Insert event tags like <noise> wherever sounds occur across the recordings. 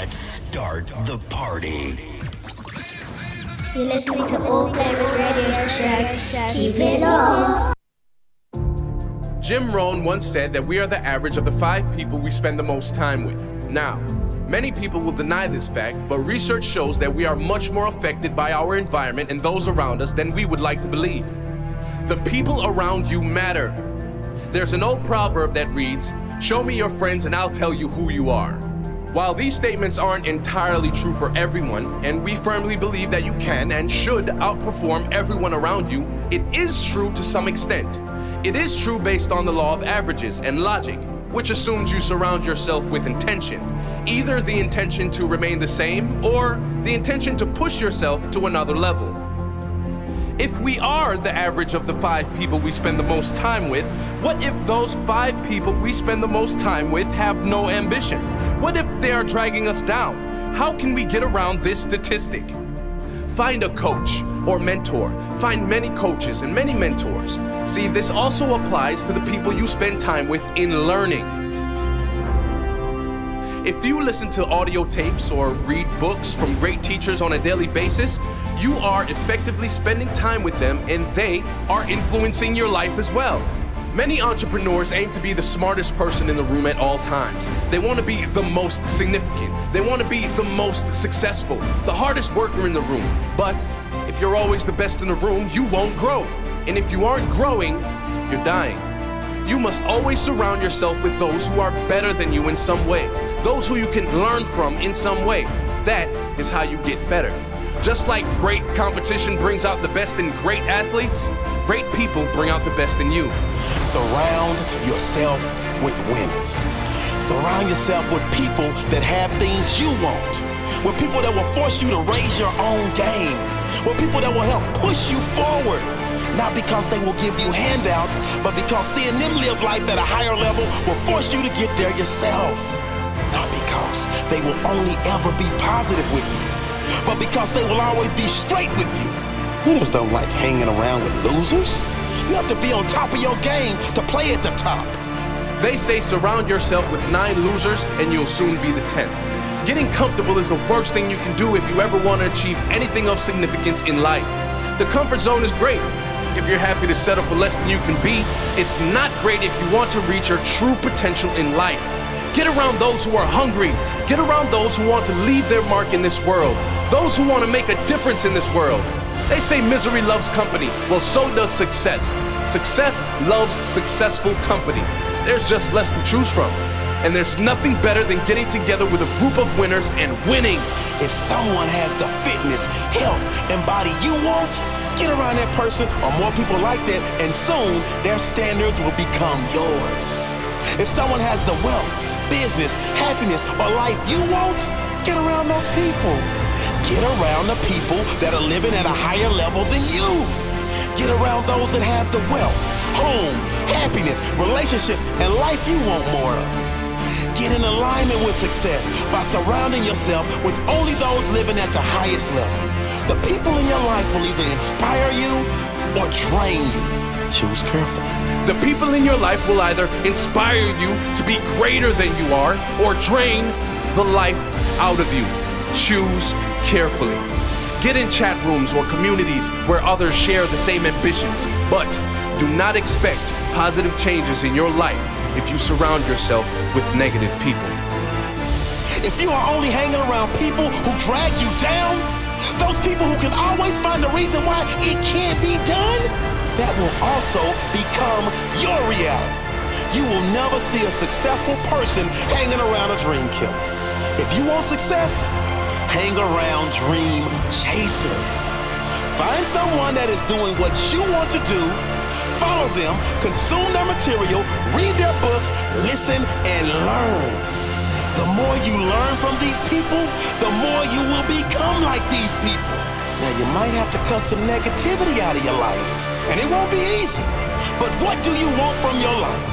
Let's start the party. You're listening to All Flavas Radio Show. Keep it on. Jim Rohn once said that we are the average of the five people we spend the most time with. Now, many people will deny this fact, but research shows that we are much more affected by our environment and those around us than we would like to believe. The people around you matter. There's an old proverb that reads, Show me your friends and I'll tell you who you are. While these statements aren't entirely true for everyone, and we firmly believe that you can and should outperform everyone around you, it is true to some extent. It is true based on the law of averages and logic, which assumes you surround yourself with intention. Either the intention to remain the same or the intention to push yourself to another level. If we are the average of the five people we spend the most time with, what if those five people we spend the most time with have no ambition? What if they are dragging us down? How can we get around this statistic? Find a coach or mentor. Find many coaches and many mentors. See, this also applies to the people you spend time with in learning. If you listen to audio tapes or read books from great teachers on a daily basis, you are effectively spending time with them and they are influencing your life as well. Many entrepreneurs aim to be the smartest person in the room at all times. They want to be the most significant. They want to be the most successful, the hardest worker in the room. But if you're always the best in the room, you won't grow. And if you aren't growing, you're dying. You must always surround yourself with those who are better than you in some way, those who you can learn from in some way. That is how you get better. Just like great competition brings out the best in great athletes, great people bring out the best in you. Surround yourself with winners. Surround yourself with people that have things you want. With people that will force you to raise your own game. With people that will help push you forward. Not because they will give you handouts, but because seeing them live life at a higher level will force you to get there yourself. Not because they will only ever be positive with you, but because they will always be straight with you. Winners don't like hanging around with losers. You have to be on top of your game to play at the top. They say surround yourself with nine losers and you'll soon be the tenth. Getting comfortable is the worst thing you can do if you ever want to achieve anything of significance in life. The comfort zone is great. If you're happy to settle for less than you can be, it's not great if you want to reach your true potential in life. Get around those who are hungry. Get around those who want to leave their mark in this world. Those who want to make a difference in this world. They say misery loves company. Well, so does success. Success loves successful company. There's just less to choose from. And there's nothing better than getting together with a group of winners and winning. If someone has the fitness, health, and body you want, get around that person or more people like that, and soon their standards will become yours. If someone has the wealth, business, happiness, or life you want, get around those people. Get around the people that are living at a higher level than you. Get around those that have the wealth, home, happiness, relationships, and life you want more of. Get in alignment with success by surrounding yourself with only those living at the highest level. The people in your life will either inspire you or drain you. Choose carefully. The people in your life will either inspire you to be greater than you are or drain the life out of you. Choose carefully. Get in chat rooms or communities where others share the same ambitions, but do not expect positive changes in your life if you surround yourself with negative people. If you are only hanging around people who drag you down, those people who can always find a reason why it can't be done, that will also become your reality. You will never see a successful person hanging around a dream killer. If you want success, hang around dream chasers. Find someone that is doing what you want to do follow them, consume their material, read their books, listen, and learn. The more you learn from these people, the more you will become like these people. Now, you might have to cut some negativity out of your life, and it won't be easy. But what do you want from your life?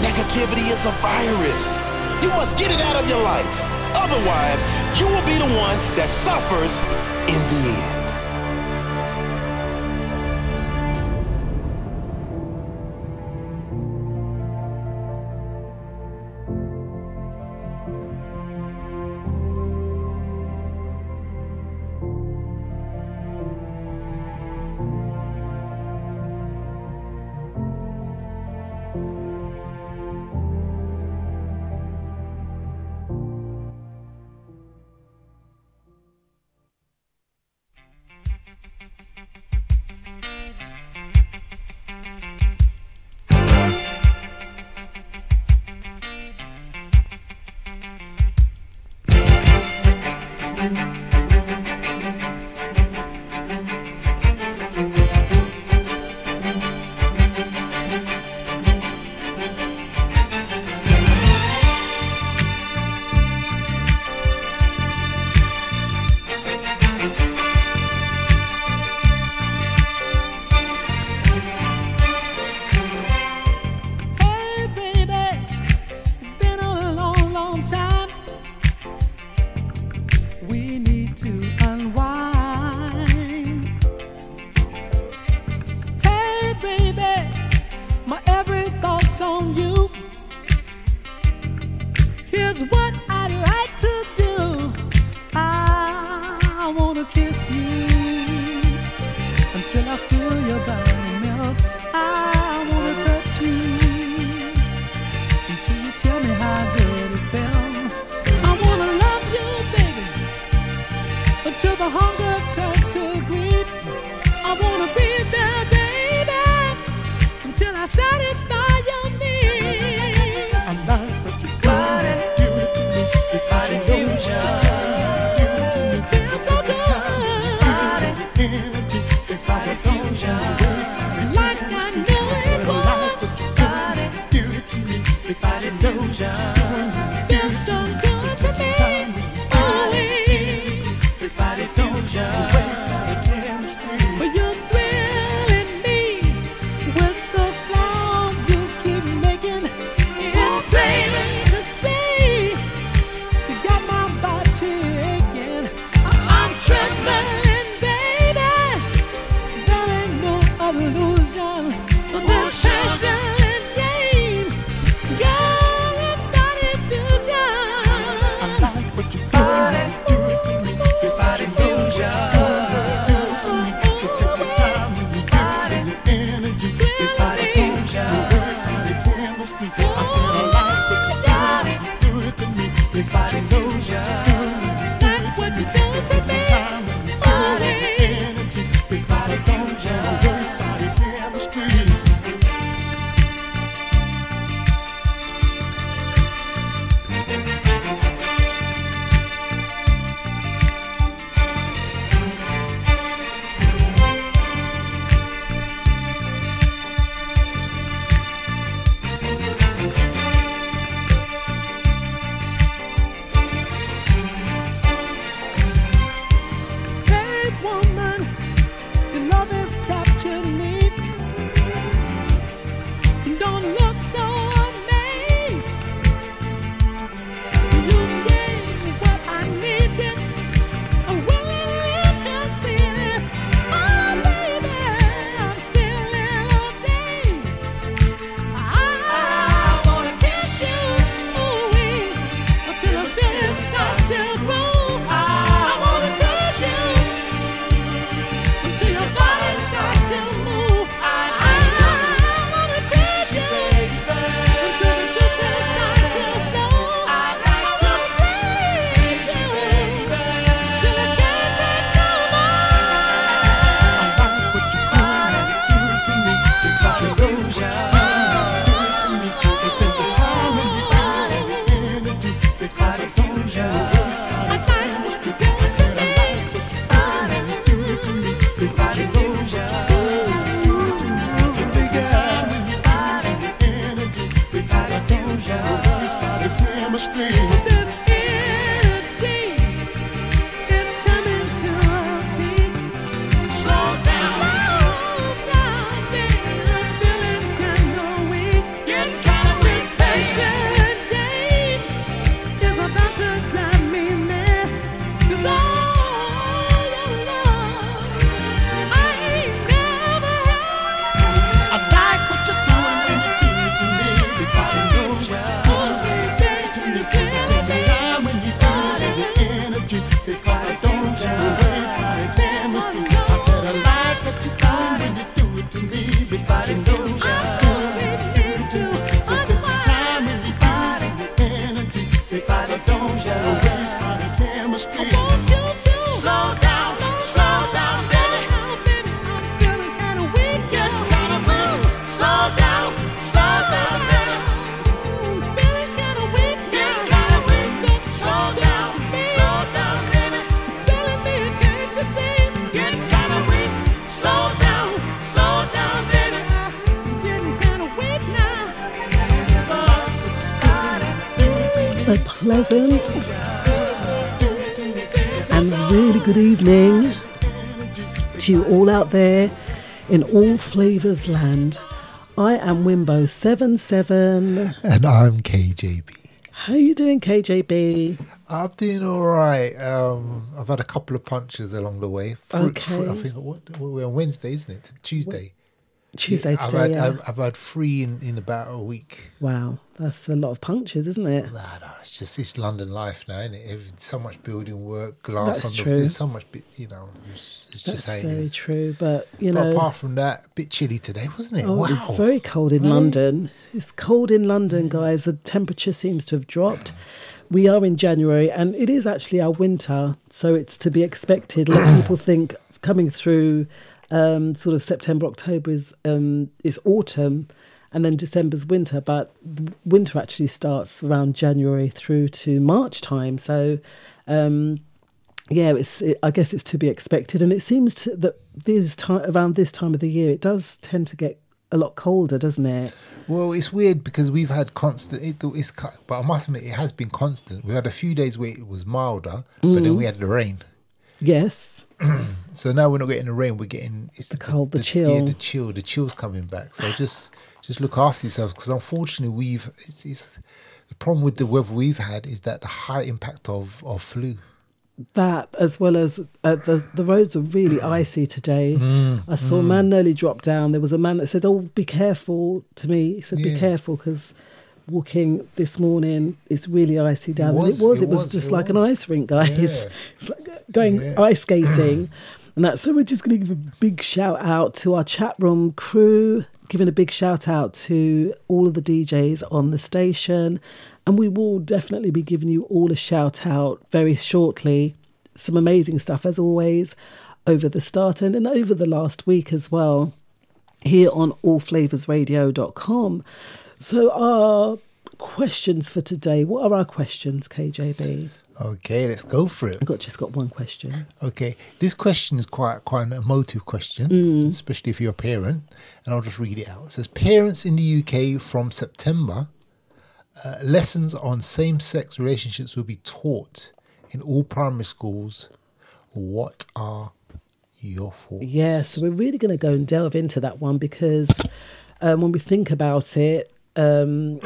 Negativity is a virus. You must get it out of your life. Otherwise, you will be the one that suffers in the end. All Flavas Land. I am Wimbo Seven Seven, And I'm KJB. How you doing, KJB? I'm doing all right. Um, I've had a couple of punches along the way. Fruit, okay. Fruit, I think what, we're on Wednesday, isn't it? Tuesday. Tuesday yeah, today. I've had, yeah. I've, I've, had three in, in about a week. Wow, that's a lot of punctures, isn't it? No, no, it's just it's London life now, isn't it? So much building work, glass that's on the true. there's so much bit, you know. It's, it's that's just how very true, but you but know, apart from that, a bit chilly today, wasn't it? Oh, wow. it's very cold in really? London. It's cold in London, mm. guys. The temperature seems to have dropped. we are in January and it is actually our winter, so it's to be expected. A lot of people think coming through um, sort of September, October is um, is autumn, and then December's winter. But winter actually starts around January through to March time. So. Um, yeah, it's. It, I guess it's to be expected, and it seems to, that this time around this time of the year, it does tend to get a lot colder, doesn't it? Well, it's weird because we've had constant. It, it's, but I must admit, it has been constant. We had a few days where it was milder, but then we had the rain. Yes. <clears throat> So now we're not getting the rain. We're getting it's the, cold, the Yeah, chill. the chill. The chill's coming back. So just just look after yourself because unfortunately we've it's, it's the problem with the weather we've had is that the high impact of of flu. that as well as uh, the the roads are really mm. icy today. Mm, I saw a man mm. nearly drop down. There was a man that said, "Oh, be careful." To me, he said, "Be careful because walking this morning it's really icy down." was, and it was. It, it was, was, just it like an ice rink, guys. Yeah. <laughs> It's like uh, going Yeah. ice skating. And that's so we're just going to give a big shout out to our chat room crew, giving a big shout out to all of the DJs on the station. And we will definitely be giving you all a shout out very shortly. Some amazing stuff, as always, over the start and, and over the last week as well, here on allflavasradio.com. So, our questions for today what are our questions, KJB? Okay, let's go for it. I've got just got one question. Okay, this question is quite quite an emotive question, especially if you're a parent. And I'll just read it out. It says, "Parents in the UK from September, uh, lessons on same-sex relationships will be taught in all primary schools. What are your thoughts?" Yeah, so we're really going to go and delve into that one because um, when we think about it, um,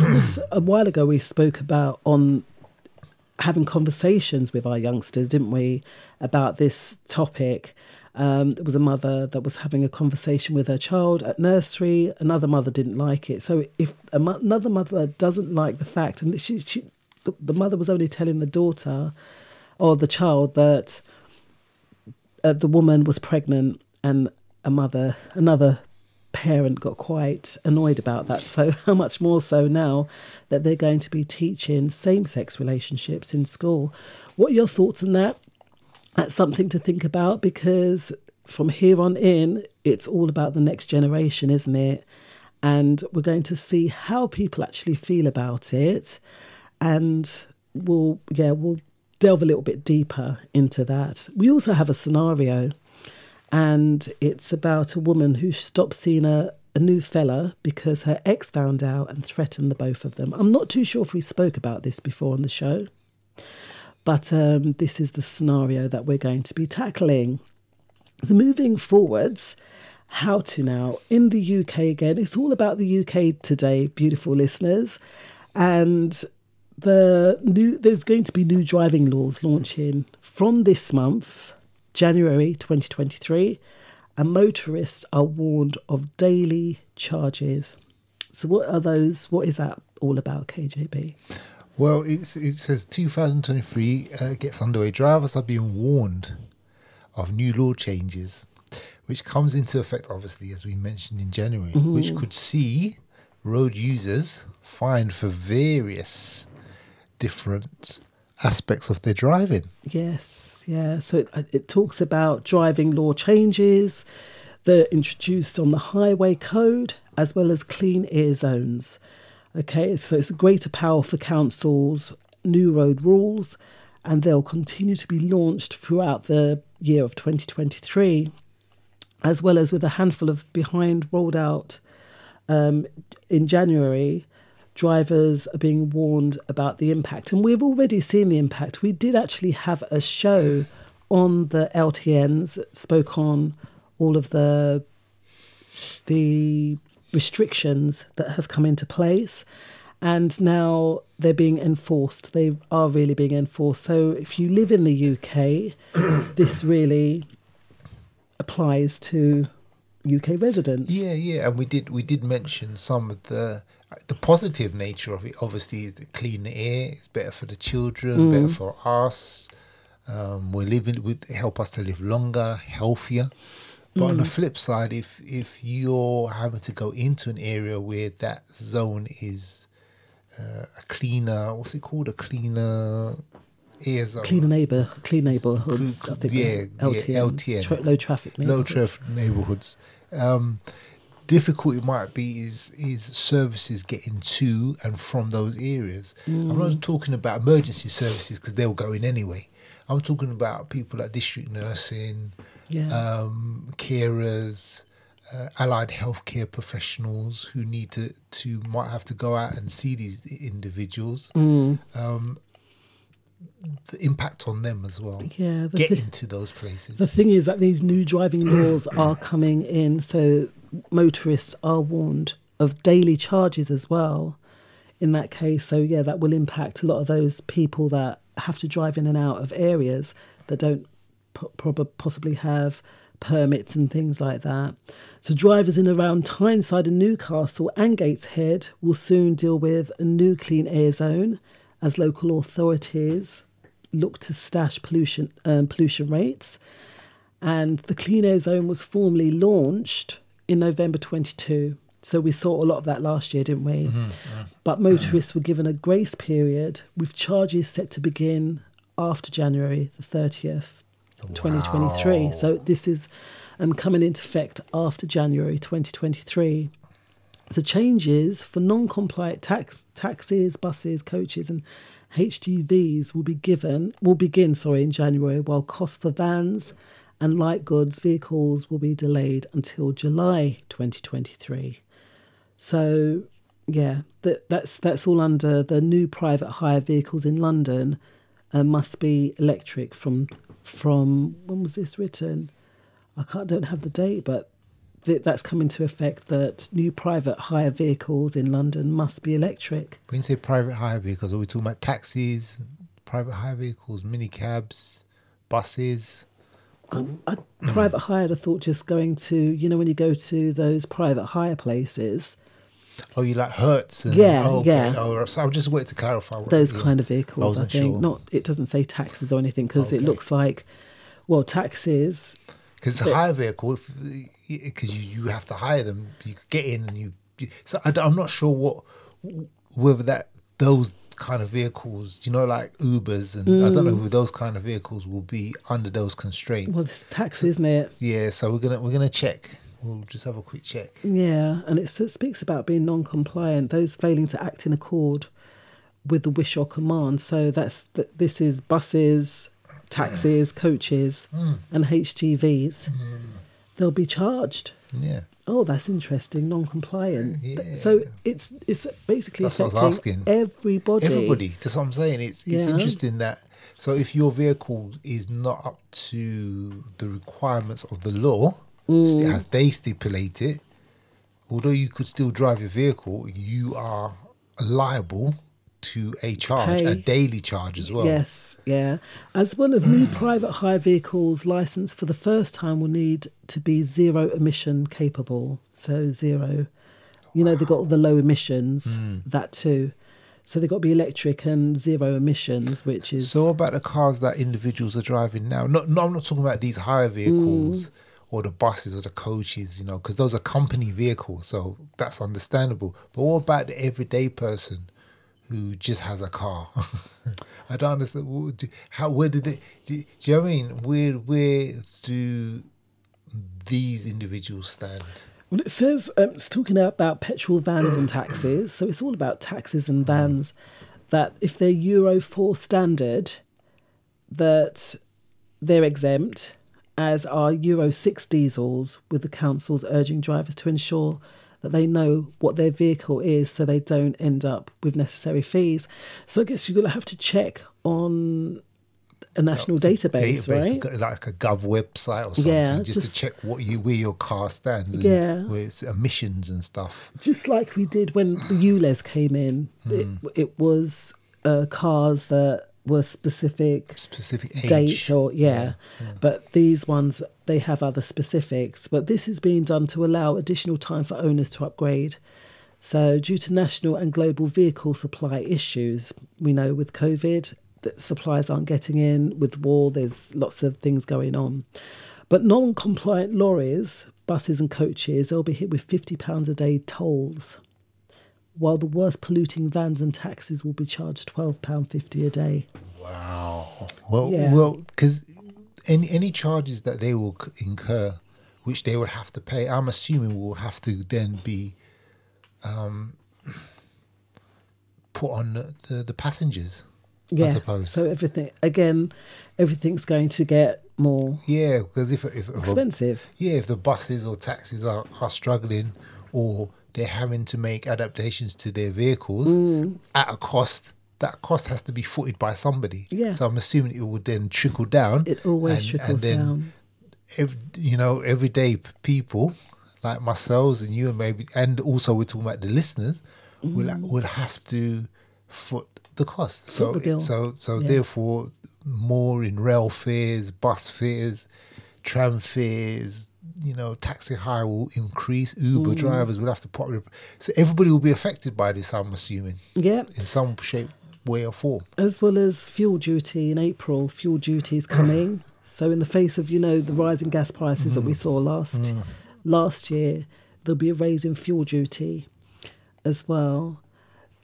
a while ago we spoke about on having conversations with our youngsters, didn't we, about this topic. Um, there was a mother that was having a conversation with her child at nursery. Another mother didn't like it. So if mo- another mother doesn't like the fact, and she, she the, the mother was only telling the daughter or the child that uh, the woman was pregnant and a mother, another parent got quite annoyed about that. So, <laughs> how much more so now that they're going to be teaching same sex relationships in school? What are your thoughts on that? That's something to think about because from here on in, it's all about the next generation, isn't it? And we're going to see how people actually feel about it. And we'll, yeah, we'll delve a little bit deeper into that. We also have a scenario, and it's about a woman who stopped seeing a, a new fella because her ex found out and threatened the both of them. I'm not too sure if we spoke about this before on the show, but um, this is the scenario that we're going to be tackling. So, moving forwards, how to now in the UK again. It's all about the UK today, beautiful listeners, and the new there's going to be new driving laws launching from this month, January 2023, and motorists are warned of daily charges. So, what are those? What is that all about, KJB? Well, it's, it says 2023 uh, gets underway. Drivers are being warned of new law changes, which comes into effect, obviously, as we mentioned in January, which could see road users fined for various different aspects of their driving. Yes, yeah. So it, it talks about driving law changes that introduced on the highway code as well as clean air zones. Okay, so it's a greater power for councils, new road rules, and they'll continue to be launched throughout the year of 2023, as well as with a handful of behind rolled out um, in January, drivers are being warned about the impact. And we've already seen the impact. We did actually have a show on the LTNs that spoke on all of the the restrictions that have come into place. And now they're being enforced. They are really being enforced. So if you live in the UK, <coughs> this really applies to UK residents. Yeah, yeah, and we did we did mention some of the the positive nature of it. Obviously, is the clean air. It's better for the children, better for us. Um, we're living with help us to live longer, healthier. But on the flip side, if if you're having to go into an area where that zone is uh, a cleaner. What's it called? A cleaner air zone. Cleaner neighbour, clean neighbourhoods. I think yeah, they're yeah, LTN. tra- low traffic neighborhoods. low traffic neighborhoods. Um, difficult it might be is is services getting to and from those areas. I'm Mm. not talking about emergency services because they'll go in anyway. I'm talking about people like district nursing, Yeah. um, carers, uh, allied healthcare professionals who need to to might have to go out and see these individuals. Mm. Um, the impact on them as well. Yeah, the getting thi- to those places. The thing is that these new driving laws <clears throat> are coming in, so motorists are warned of daily charges as well. In that case, so yeah, that will impact a lot of those people that have to drive in and out of areas that don't po- possibly have permits and things like that. So drivers in around Tyneside and Newcastle and Gateshead will soon deal with a new clean air zone as local authorities look to stash pollution um, pollution rates. And the clean air zone was formally launched in November 22. So we saw a lot of that last year, didn't we? But motorists were given a grace period with charges set to begin after January the 30th, 2023. So this is um, coming into effect after January 2023. The changes for non-compliant tax, taxis, buses, coaches, and HGVs will be given will begin sorry in January, while costs for vans and light goods vehicles will be delayed until July 2023. So yeah, that, that's that's all under the new private hire vehicles in London uh, must be electric from from when was this written? I can't don't have the date, but th- that's come into effect that new private hire vehicles in London must be electric. When you say private hire vehicles, are we talking about taxis, private hire vehicles, mini cabs, buses? I, private hire, I thought just going to, you know, when you go to those private hire places, Oh, you like Hertz? And, Yeah, oh, okay. yeah. Oh, so I just wanted to clarify. what- those kind of vehicles, I, wasn't think. sure. Not, it doesn't say taxes or anything because it looks like, well, taxes. Because it's a hire vehicle, because you, you have to hire them, you get in and you. So I, am not sure what whether that those kind of vehicles, you know, like Ubers, and I don't know whether those kind of vehicles will be under those constraints. Mm. Well, it's taxi, isn't it? yeah, so we're gonna we're gonna check. We'll just have a quick check. Yeah, and it speaks about being non-compliant, those failing to act in accord with the wish or command. So that's th- this is buses, taxis, coaches, and HGVs. They'll be charged. Yeah, Oh, that's interesting. Non-compliant. Yeah. So it's it's basically That's what I was affecting asking. everybody. everybody. That's what I'm saying. It's it's Yeah. interesting that. So if your vehicle is not up to the requirements of the law, Mm. as they stipulate it, although you could still drive your vehicle, you are liable to a charge, a daily charge as well. Yes, yeah. As well as new private hire vehicles licensed for the first time will need to be zero emission capable. So zero. You know, they've got all the low emissions, Hmm. that too. So they've got to be electric and zero emissions, which is So about the cars that individuals are driving now? Not, no, I'm not talking about these hire vehicles Mm. or the buses or the coaches, you know, because those are company vehicles, so that's understandable. But what about the everyday person who just has a car? <laughs> I don't understand. How? Where did they? Do, do you know what I mean? Where? Where do these individuals stand? Well, it says um, it's talking about petrol vans and taxis. So it's all about taxis and vans. That if they're Euro four standard, that they're exempt, as are Euro six diesels. With the councils urging drivers to ensure that they know what their vehicle is, so they don't end up with necessary fees. So I guess you're gonna have to check on a national database, right? like a gov website or something, Yeah, just, to check what you where your car stands, and Yeah. where it's emissions and stuff. just like we did when the ULEZ came in. It, it was uh, cars that were specific Specific age. dates or yeah. but these ones they have other specifics. But this is being done to allow additional time for owners to upgrade. So, due to national and global vehicle supply issues, we know with COVID that supplies aren't getting in. With war, there's lots of things going on. But non-compliant lorries, buses, and coaches, they'll be hit with fifty pounds a day tolls while the worst polluting vans and taxis will be charged £12.50 a day. Wow. Well, Yeah. well, because any any charges that they will incur, which they would have to pay, I'm assuming will have to then be um, put on the, the, the passengers. Yeah. I suppose. So everything, again, everything's going to get more yeah, because if if, if a- expensive. yeah, if the buses or taxis are, are struggling or they're having to make adaptations to their vehicles Mm. at a cost, that cost has to be footed by somebody. Yeah. So I'm assuming it would then trickle down. It always trickles down. If you know, everyday people like myself and you and maybe, and also we're talking about the listeners, will will have to foot the cost. So Mm. the so so Yeah. therefore, more in rail fares, bus fares, tram fares. You know, taxi hire will increase. Uber Mm. drivers will have to put. So everybody will be affected by this. I'm assuming Yeah. in some shape, way, or form. as well as fuel duty in April. Fuel duty is coming. <sighs> So in the face of you know the rising gas prices that we saw last last year, there'll be a raise in fuel duty as well.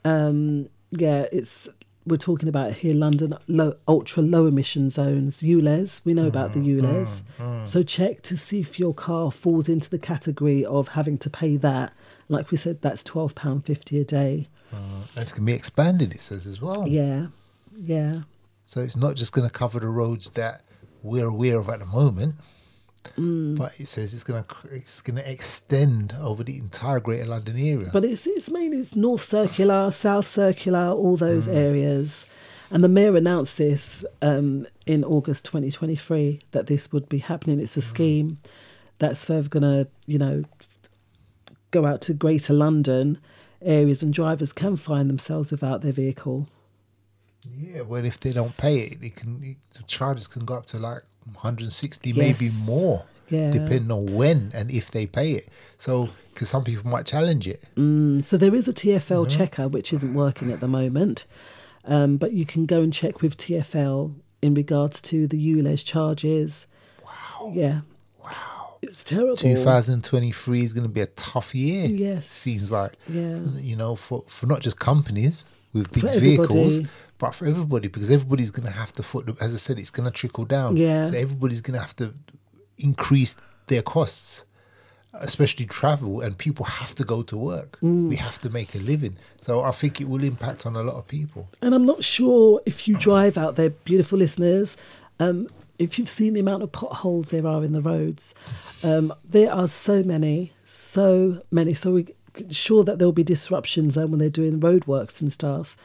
Um, yeah, it's we're talking about here London low, ultra low emission zones ULEZ. We know about the mm, mm, ULEZ. Mm. So check to see if your car falls into the category of having to pay that. Like we said, that's twelve pound fifty a day. Uh, that's going to be expanded. It says as well. Yeah, yeah. So it's not just going to cover the roads that we're aware of at the moment, Mm. but it says it's going to it's going to extend over the entire Greater London area. But it's it's mainly it's North Circular, South Circular, all those Mm. areas. And the mayor announced this um, in August 2023 that this would be happening. It's a Mm. scheme that's further going to, you know, go out to Greater London areas, and drivers can find themselves without their vehicle. yeah, well, if they don't pay it, it can the charges can go up to like 160, maybe more, Yeah. depending on when and if they pay it. So, because some people might challenge it. So there is a TFL checker which isn't working at the moment, um, but you can go and check with TFL in regards to the ULEZ charges. Wow. Yeah. Wow. It's terrible. 2023 is going to be a tough year. Yes. seems like. Yeah. you know, for, for not just companies with For these vehicles, everybody. but for everybody, because everybody's going to have to foot. the- As I said, it's going to trickle down. Yeah. So everybody's going to have to increase their costs, especially travel, and people have to go to work. Mm. We have to make a living. So I think it will impact on a lot of people. And I'm not sure if you drive out there, beautiful listeners, um, if you've seen the amount of potholes there are in the roads. Um, there are so many, so many. So we're sure that there will be disruptions um, when they're doing roadworks and stuff.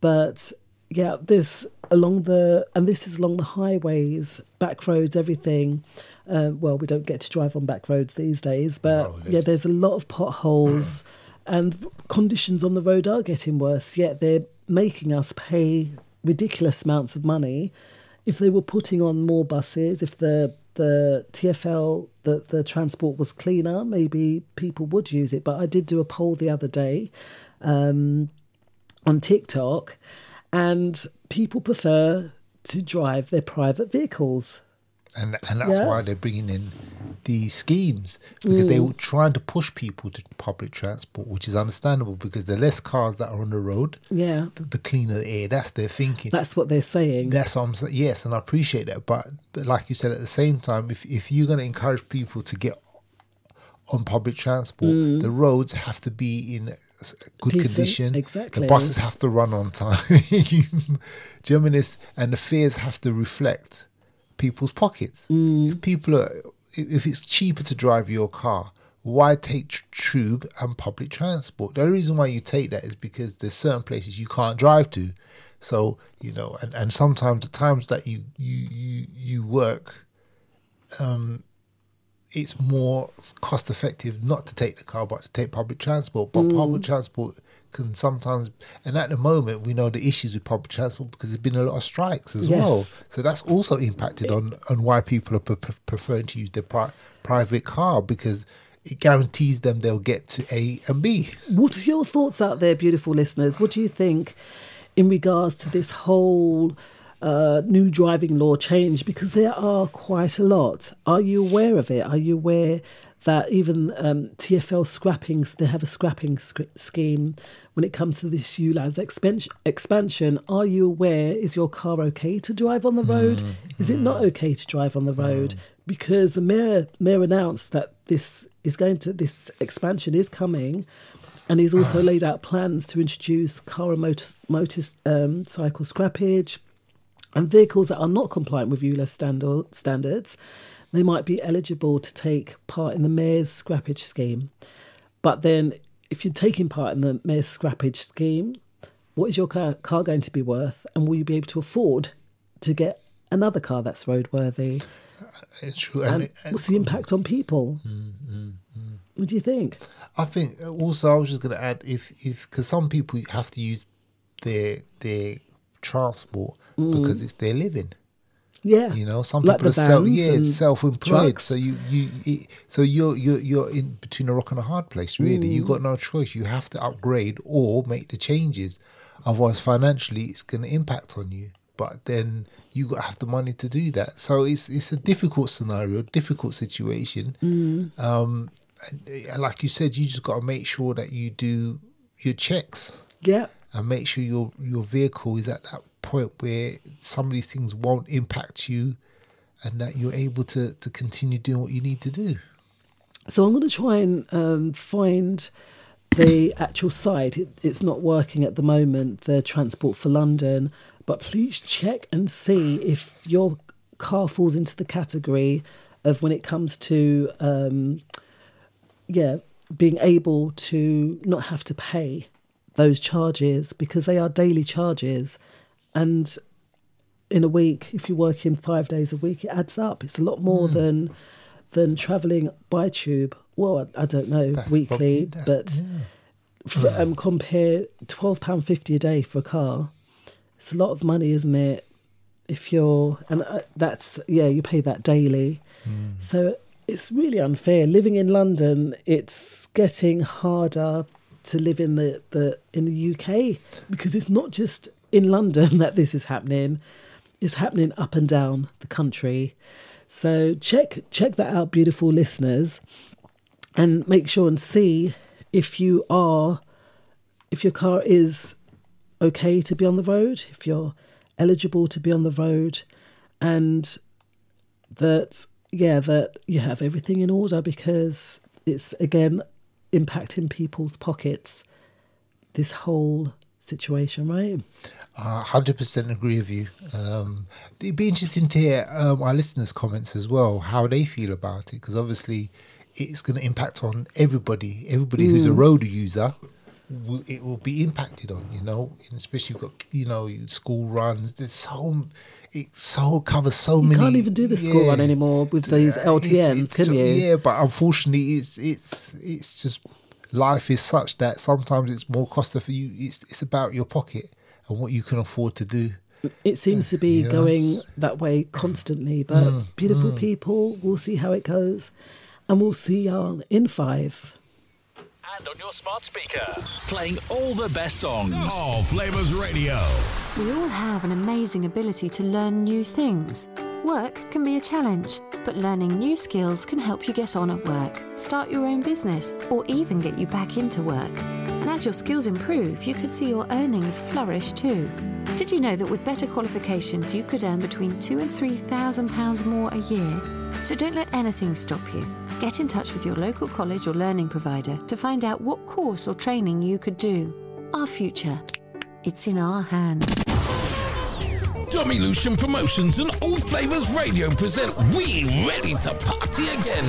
But yeah, this along the, and this is along the highways, back roads, everything. Uh, well, we don't get to drive on back roads these days, but No, yeah, there's- there's a lot of potholes <clears throat> and conditions on the road are getting worse, yet they're making us pay ridiculous amounts of money. If they were putting on more buses, if the the TFL, the, the transport was cleaner, maybe people would use it. But I did do a poll the other day um, on TikTok, and people prefer to drive their private vehicles. And and that's Yeah. why they're bringing in these schemes because they Mm. were trying to push people to public transport, which is understandable because the less cars that are on the road, Yeah, the, the cleaner the air. That's their thinking. that's what they're saying. That's what I'm saying. Yes, and I appreciate that. But, but like you said, at the same time, if if you're going to encourage people to get on public transport, the roads have to be in good Mm. Decent, condition. exactly. The buses have to run on time. <laughs> Do you know what I mean? It's- and the fares have to reflect people's pockets. Mm. If people are, if it's cheaper to drive your car, why take tube and public transport? The only reason why you take that is because there's certain places you can't drive to. So you know, and, and sometimes the times that you you you, you work, um, it's more cost effective not to take the car but to take public transport. But public transport can sometimes, and at the moment we know the issues with public transport because there's been a lot of strikes as well. So that's also impacted on on why people are pre- preferring to use their pri- private car because it guarantees them they'll get to A and B. What are your thoughts out there, beautiful listeners? What do you think in regards to this whole uh, new driving law change because there are quite a lot. Are you aware of it? Are you aware that even um, TFL scrapping, they have a scrapping sc- scheme when it comes to this ULEZ expansion, expansion? Are you aware? Is your car okay to drive on the road? Is it not okay to drive on the road? Because the mayor, mayor announced that this is going to, this expansion is coming. And he's also <sighs> laid out plans to introduce car and motor, motorcycle scrappage, and vehicles that are not compliant with ULEZ standard, standards, they might be eligible to take part in the mayor's scrappage scheme. But then, if you're taking part in the mayor's scrappage scheme, what is your car, car going to be worth? And will you be able to afford to get another car that's roadworthy? Uh, it's true. And, And, and what's the impact on people? Mm, mm, mm. What do you think? I think uh, also I was just going to add if if because some people have to use their their transport because it's their living. Yeah, You know, some Like people are self, yeah self-employed, trucks. So you you it, so you're you're you're in between a rock and a hard place. Really, you got no choice. You have to upgrade or make the changes. Otherwise, financially, it's going to impact on you. But then you got to have the money to do that. So it's it's a difficult scenario, difficult situation. Um, and, like you said, you just got to make sure that you do your checks yeah. and make sure your your vehicle is at that point where some of these things won't impact you and that you're able to to continue doing what you need to do So I'm going to try and um, find the actual site. It, it's not working at the moment, the Transport for London, but please check and see if your car falls into the category of when it comes to, um, yeah, being able to not have to pay those charges because they are daily charges. And in a week, if you're working five days a week, it adds up. It's a lot more than than travelling by tube. Well, I, I don't know That's weekly, problem. but That's- f um, compare twelve pound fifty a day for a car. It's a lot of money, isn't it? If you're and uh, that's yeah, you pay that daily. So it's really unfair. Living in London, it's getting harder to live in the, the in the UK because it's not just in London <laughs> that this is happening. It's happening up and down the country. So check check that out, beautiful listeners, and make sure and see if you are if your car is okay to be on the road, if you're eligible to be on the road, and that yeah that you have everything in order because it's again impacting people's pockets. This whole situation, right? I 100% agree with you. Um, it'd be interesting to hear um, our listeners' comments as well, how they feel about it, because obviously it's going to impact on everybody. Everybody who's a road user, will, it will be impacted on, you know, and especially you've got, you know, school runs. There's so, it so covers so You many. You can't even do the school run anymore with these Yeah, it's- LTNs, it's can you? Yeah, but unfortunately, it's it's it's just life is such that sometimes it's more cost for you. It's it's about your pocket and what you can afford to do. It seems to be Yeah. going that way constantly, but Mm, beautiful people, we'll see how it goes. And we'll see y'all in five. And on your smart speaker. Playing all the best songs. All Flavas Radio. We all have an amazing ability to learn new things. Work can be a challenge, but learning new skills can help you get on at work, start your own business, or even get you back into work. And as your skills improve, you could see your earnings flourish too. Did you know that with better qualifications, you could earn between two and three thousand pounds more a year? So don't let anything stop you. Get in touch with your local college or learning provider to find out what course or training you could do. Our future, it's in our hands. Tommy Lucian Promotions and All Flavas Radio present We Ready to Party Again.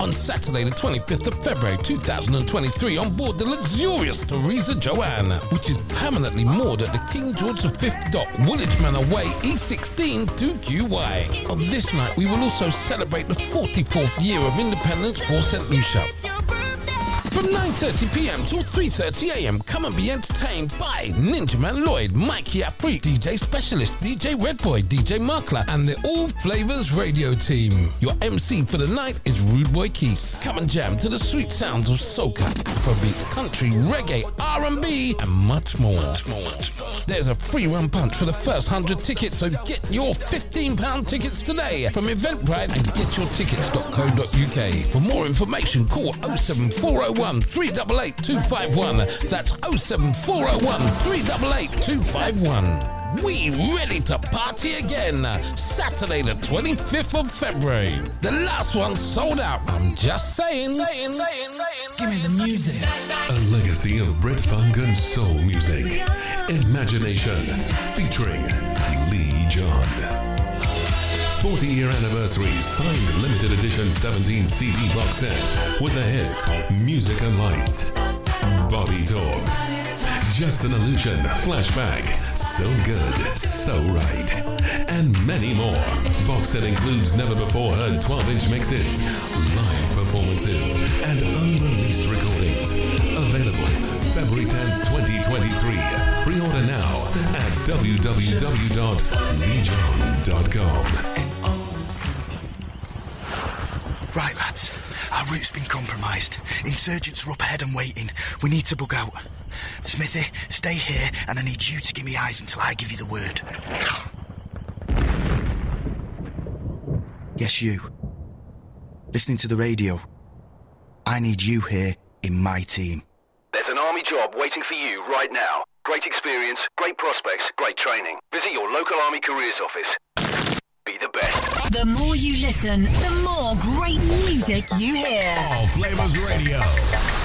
On Saturday, the 25th of February 2023, on board the luxurious Theresa Joanne, which is permanently moored at the King George V dock, Woolwich Manor Way, E16 2QY. On this night, we will also celebrate the 44th year of independence for St. Lucia. From 9.30pm till 3.30am, come and be entertained by Ninja Man Lloyd, Mikey Afri, DJ Specialist, DJ Red Boy, DJ Markler, and the All Flavas radio team. Your MC for the night is Rude Boy Keith. Come and jam to the sweet sounds of soca, Afrobeats, country, reggae, R&B, and much more. There's a free run punch for the first 100 tickets, so get your £15 tickets today from Eventbrite and getyourtickets.co.uk. For more information, call 07401 388 251. That's 07401 388 251. We ready to party again. Saturday, the 25th of February. The last one sold out. I'm just saying. saying, saying, saying Give me the music. A legacy of Brit funk and soul music. Imagination featuring Lee John. 40 year anniversary signed limited edition 17 CD box set with the hits Music and Lights, Body Talk, Just an Illusion, Flashback, So Good, So Right, and many more. Box set includes never before heard 12 inch mixes, live performances, and unreleased recordings. Available February 10th, 2023. Pre order now at www.legion.com. Right, lads. Our route's been compromised. Insurgents are up ahead and waiting. We need to bug out. Smithy, stay here, and I need you to give me eyes until I give you the word. Yes, you. Listening to the radio. I need you here in my team. There's an army job waiting for you right now. Great experience, great prospects, great training. Visit your local army careers office. Be the best. The more you listen, the more great music you hear. All Flavas Radio.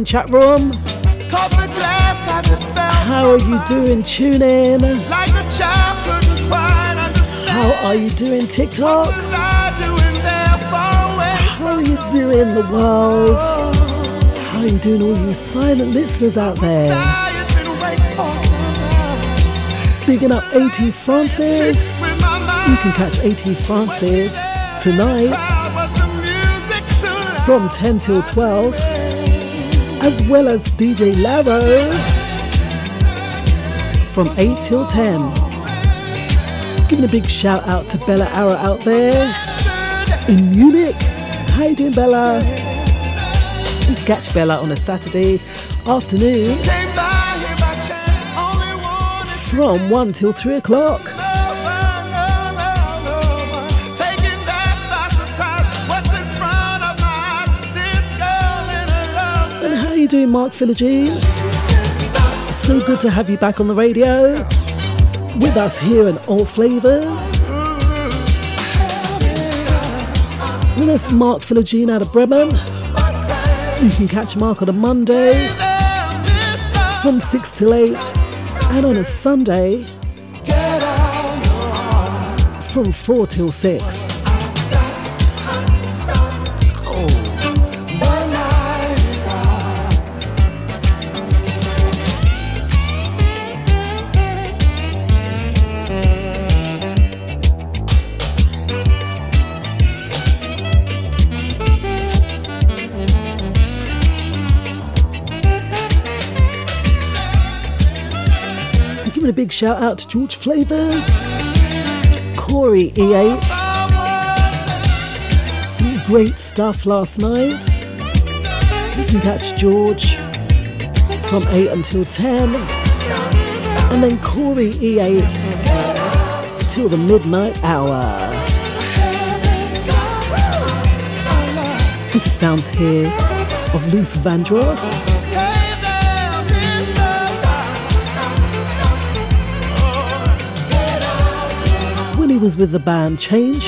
Doing, chat room? How are you doing, tune in? How are you doing, TikTok? How are you doing, the world? How are you doing, all you silent listeners out there? Bigging up AT Francis. You can catch AT Francis tonight from 10 till 12, as well as DJ Laro from 8 till 10. Giving a big shout out to Bella Ara out there in Munich. How you doing, Bella? Can catch Bella on a Saturday afternoon from 1 till 3 o'clock. Philogene? So good to have you back on the radio with us here in All Flavas. And that's Mark Philogene out of Bremen. You can catch Mark on a Monday from 6 till 8 and on a Sunday from 4 till 6. Shout out to George Flavors, Corey E8. Some great stuff last night. You can catch George from 8 until 10. And then Corey E8 till the midnight hour. This is sounds here of Luther Vandross. He was with the band Change.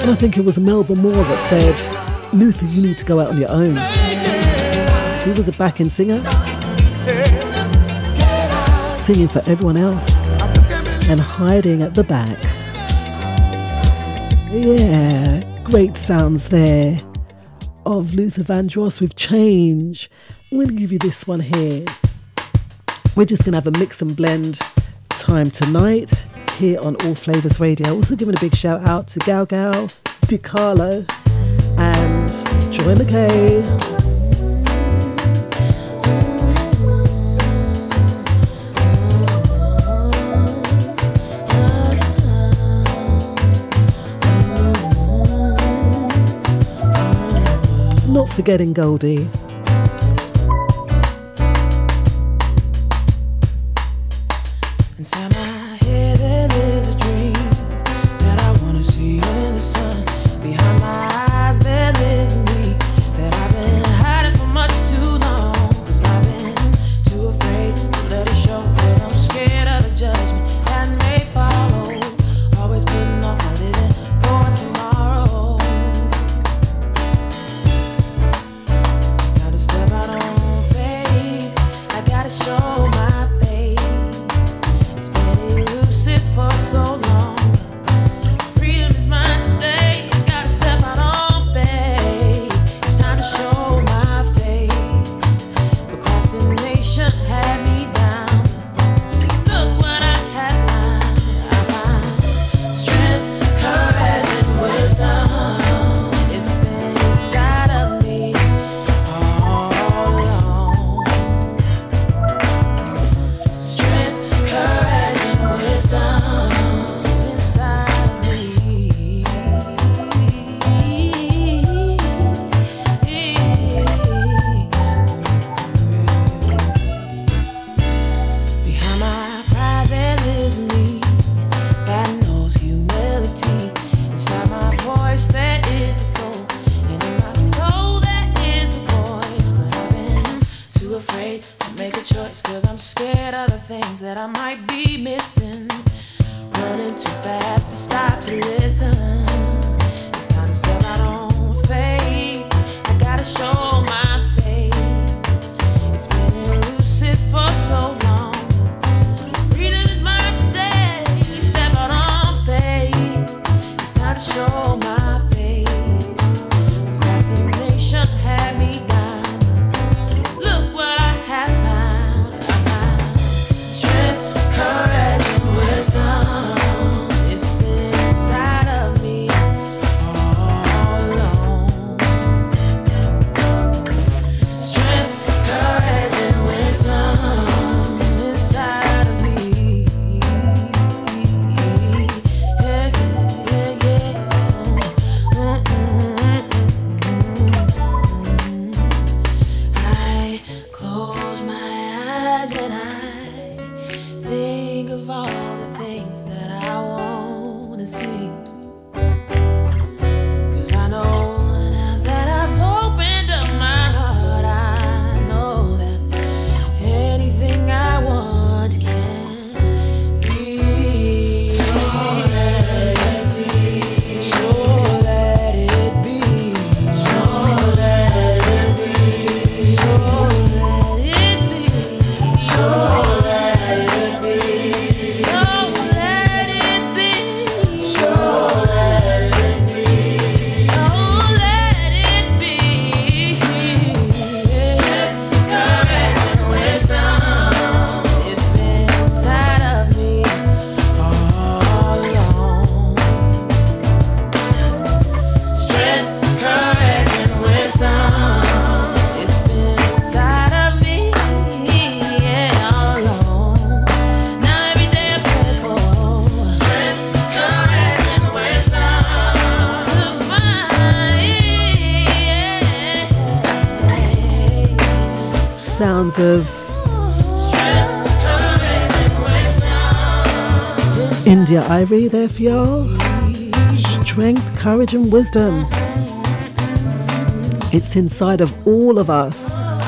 And I think it was Melba Moore that said, Luther, you need to go out on your own. He was a backing singer, singing for everyone else and hiding at the back. Yeah, great sounds there of Luther Vandross with Change. I'm going to give you this one here. We're just going to have a mix and blend time tonight here on All Flavas Radio. Also giving a big shout out to Gal Gal, DiCarlo, and Joy McKay. Not forgetting Goldie. For y'all. Strength, courage, and wisdom. It's inside of all of us.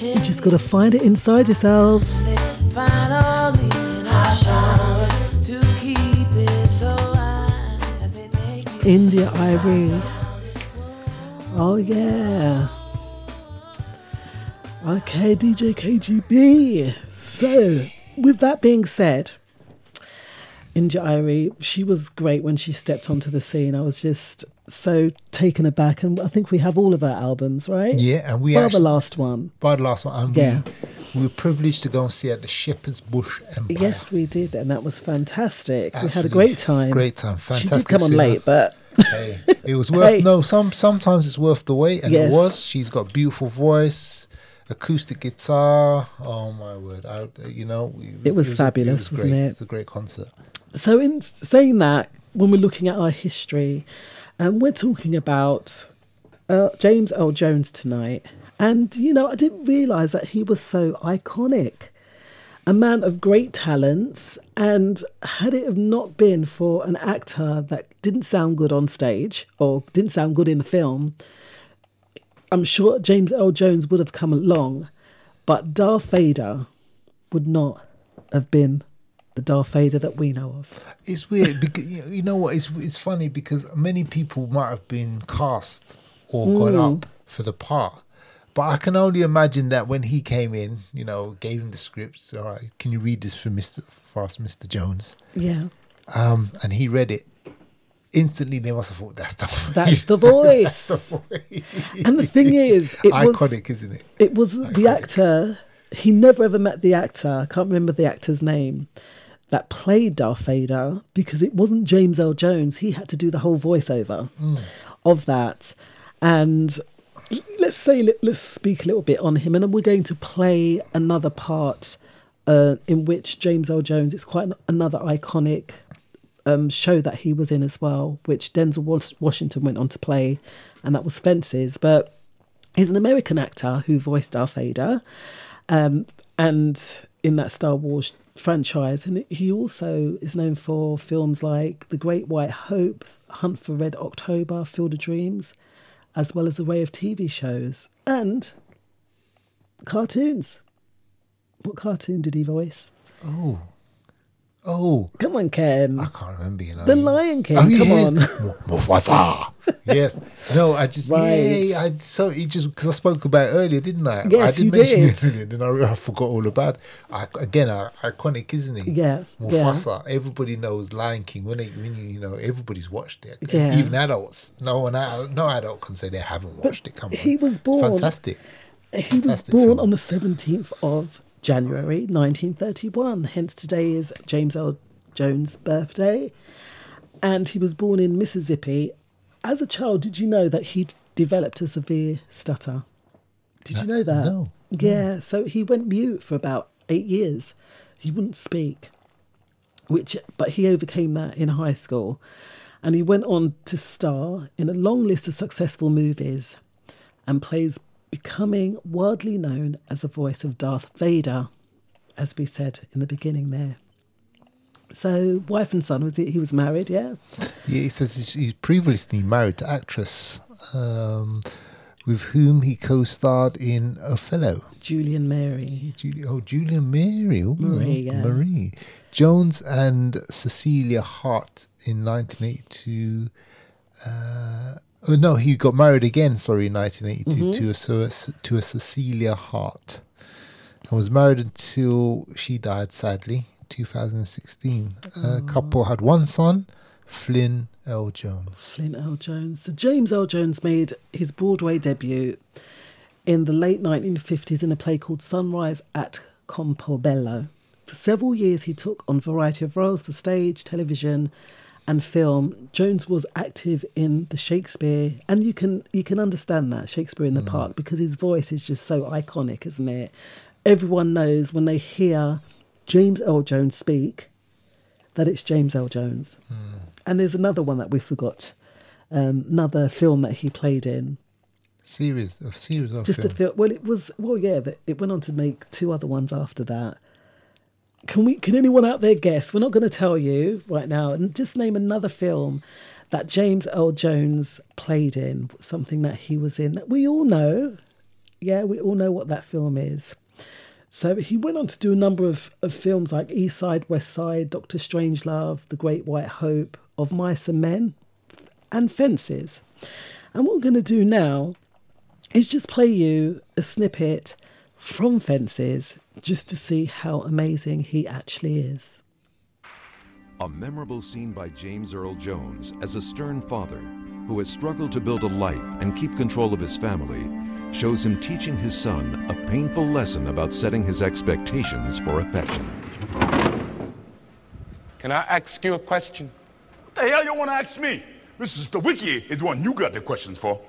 You just gotta find it inside yourselves. India Ivory. Oh yeah. Okay, DJ KJB. So, with that being said, India she was great when she stepped onto the scene. I was just so taken aback, and I think we have all of her albums, right? Yeah, and we actually- the last one. By the last one, and Yeah. we, we were privileged to go and see at the Shepherd's Bush Empire. Yes, we did, and that was fantastic. we had a great time. great time. She did Fantastic come on late, but Hey, it was worth <laughs> Hey. no. Some sometimes it's worth the wait, and Yes. it was. She's got beautiful voice, acoustic guitar. Oh my word! I, you know, It was fabulous, was wasn't great. it? It was a great concert. So, in saying that, when we're looking at our history, um, we're talking about uh, James Earl Jones tonight. And, you know, I didn't realise that he was so iconic. A man of great talents, and had it have not been for an actor that didn't sound good on stage or didn't sound good in the film, I'm sure James Earl Jones would have come along, but Darth Vader would not have been the Darth Vader that we know of. It's weird <laughs> because you know what? It's it's funny because many people might have been cast or gone Mm. up for the part. But I can only imagine that when he came in, you know, gave him the scripts. All right, can you read this for Mister for us, Mister Jones? Yeah. Um, and he read it. Instantly, they must have thought that's <laughs> the That's the voice. That's the voice. And the thing is, it was iconic, isn't it? It was the actor. He never ever met the actor. I can't remember the actor's name that played Darth Vader because it wasn't James Earl Jones. He had to do the whole voiceover Mm. of that. And let's say let's speak a little bit on him, and then we're going to play another part uh, in which James Earl Jones. It's quite an, another iconic um, show that he was in as well, which Denzel Washington went on to play, and that was Fences. But he's an American actor who voiced Darth Vader, um, and in that Star Wars franchise, and he also is known for films like The Great White Hope, Hunt for Red October, Field of Dreams, as well as an array of TV shows and cartoons. What cartoon did he voice? Oh, oh, Come on, Ken. I can't remember. You know, The Lion King. Oh, Come yes. on. <laughs> Mufasa. yes. No, I just Right. yeah, I so it just because I spoke about it earlier, didn't I? Yes, I did you mention did. it earlier, then I, I forgot all about. I, again, uh, iconic, isn't he? Yeah, yeah. Mufasa. Everybody knows Lion King. When, they, when you you know everybody's watched it. Yeah. Even adults. No one, no adult can say they haven't watched it. Come on. he was born- Fantastic. He was Fantastic born film. on the 17th of January 1931, hence today is James Earl Jones' birthday. And he was born in Mississippi. As a child, did you know that he developed a severe stutter? Did you uh, know that? no, Yeah, so he went mute for about eight years. He wouldn't speak, which but he overcame that in high school, and he went on to star in a long list of successful movies, and plays becoming widely known as the voice of Darth Vader, as we said in the beginning there. So, wife and son was he, he was married, yeah. Yeah, he says he's- previously married to actress um, with whom he co-starred in Othello. Julienne Marie. Julie, oh, Julienne Marie. Ooh, Marie, yeah. Marie. Jones and Cecilia Hart in 1982. Uh, oh, no, he got married again, sorry, in 1982 Mhm. to, a, to a Cecilia Hart. And was married until she died, sadly, 2016. A couple had one son, Flynn Earl Jones. Flynn Earl Jones. So James Earl Jones made his Broadway debut in the late 1950s in a play called Sunrise at Campobello. For several years, he took on a variety of roles for stage, television, and film. Jones was active in the Shakespeare, and you can you can understand that Shakespeare in the Park because his voice is just so iconic, isn't it? Everyone knows when they hear James Earl Jones speak that it's James Earl Jones. And there's another one that we forgot, um, another film that he played in. Series, of series of just film. a film. Well, it was. Well, yeah, it went on to make two other ones after that. Can we? Can anyone out there guess? We're not going to tell you right now. And just name another film that James Earl Jones played in. Something that he was in that we all know. Yeah, we all know what that film is. So he went on to do a number of, of films like East Side, West Side, Doctor Strangelove, The Great White Hope, Of Mice and Men, and Fences. And what we're going to do now is just play you a snippet from Fences just to see how amazing he actually is. A memorable scene by James Earl Jones as a stern father who has struggled to build a life and keep control of his family shows him teaching his son a painful lesson about setting his expectations for affection. Can I ask you a question? What the hell you want to ask me? Mrs. Stawicki is the one you got the questions for.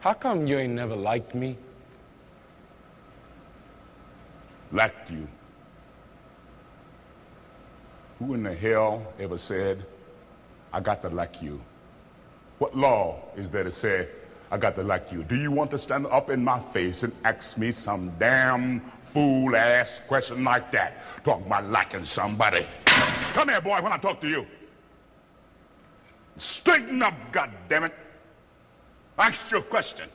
How come you ain't never liked me? Liked you. Who in the hell ever said, I got to like you? What law is there to say, I got to like you? Do you want to stand up in my face and ask me some damn fool ass question like that? Talk about liking somebody. Come here, boy, when I talk to you. Straighten up, goddammit. Ask your question.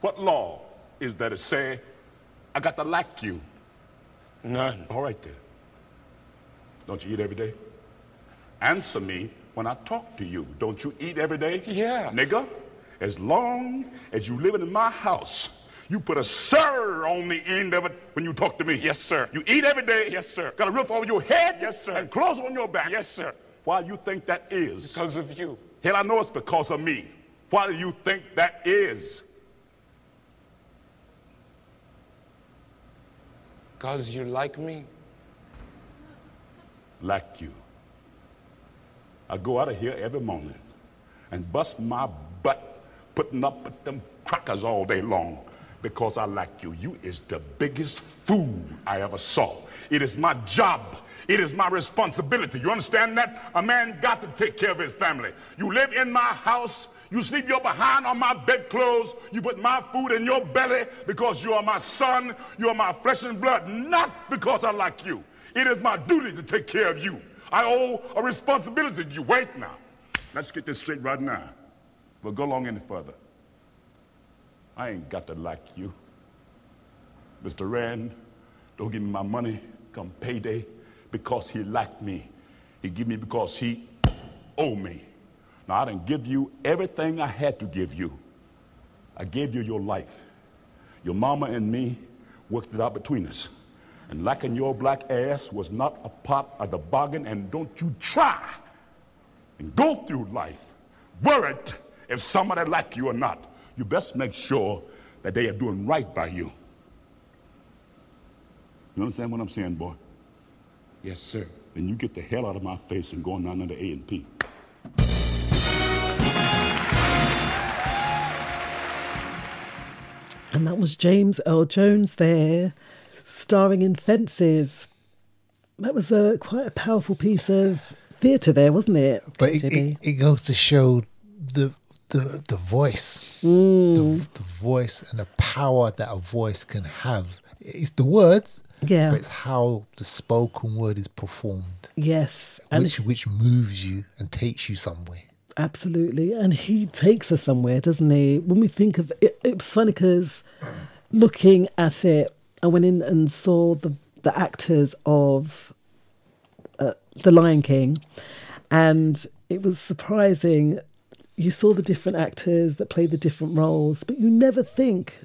What law is there to say, I got to like you? None. All right then. Don't you eat every day? Answer me when I talk to you. Don't you eat every day? Yeah. Nigga, as long as you living in my house, you put a sir on the end of it when you talk to me. Yes, sir. You eat every day. Yes, sir. Got a roof over your head. Yes, sir. And clothes on your back. Yes, sir. Why do you think that is? Because of you. Hell, I know it's because of me. Why do you think that is? Because you like me. Like you. I go out of here every morning and bust my butt putting up with them crackers all day long because I like you. You is the biggest fool I ever saw. It is my job. It is my responsibility. You understand that? A man got to take care of his family. You live in my house. You sleep your behind on my bedclothes. You put my food in your belly because you are my son. You are my flesh and blood, not because I like you. It is my duty to take care of you. I owe a responsibility to you. Wait now. Let's get this straight right now. We'll go along any further. I ain't got to like you. Mr. Rand, don't give me my money come payday because he liked me. He give me because he owe me. Now, I didn't give you everything I had to give you. I gave you your life. Your mama and me worked it out between us. And liking your black ass was not a part of the bargain, and don't you try and go through life worried if somebody like you or not. You best make sure that they are doing right by you. You understand what I'm saying, boy? Yes, sir. Then you get the hell out of my face and go on down under A and P. And that was James Earl Jones there, starring in Fences. That was a quite a powerful piece of theatre there, wasn't it? But it, it, it goes to show the the the voice, Mm. the, the voice, and the power that a voice can have. It's the words, Yeah. but it's how the spoken word is performed, yes, and which which moves you and takes you somewhere. Absolutely. And he takes us somewhere, doesn't he? When we think of it, it's funny because looking at it, I went in and saw the, the actors of uh, The Lion King, and it was surprising. You saw the different actors that play the different roles, but you never think.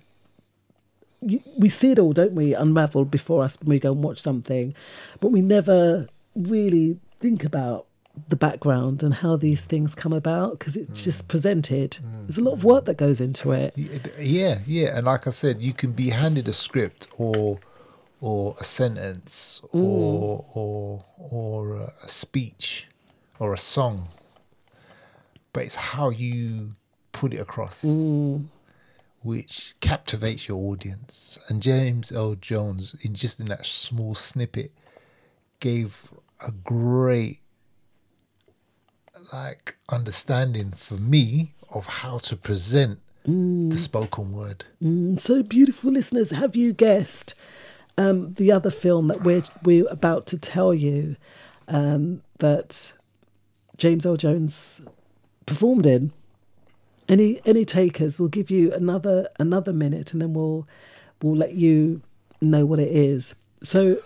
You, we see it all, don't we, unraveled before us when we go and watch something, but we never really think about the background and how these things come about because it's mm. just presented. Mm. There's a lot of mm. work that goes into it. Yeah, yeah, and like I said, you can be handed a script or or a sentence or or or a- a speech or a song, but it's how you put it across, which captivates your audience. And James Earl Jones, in just in that small snippet, gave a great like understanding for me of how to present the spoken word. Mm, so beautiful listeners, have you guessed um, the other film that we're we're about to tell you um, that James Earl Jones performed in? Any any takers? We'll give you another another minute, and then we'll we'll let you know what it is. So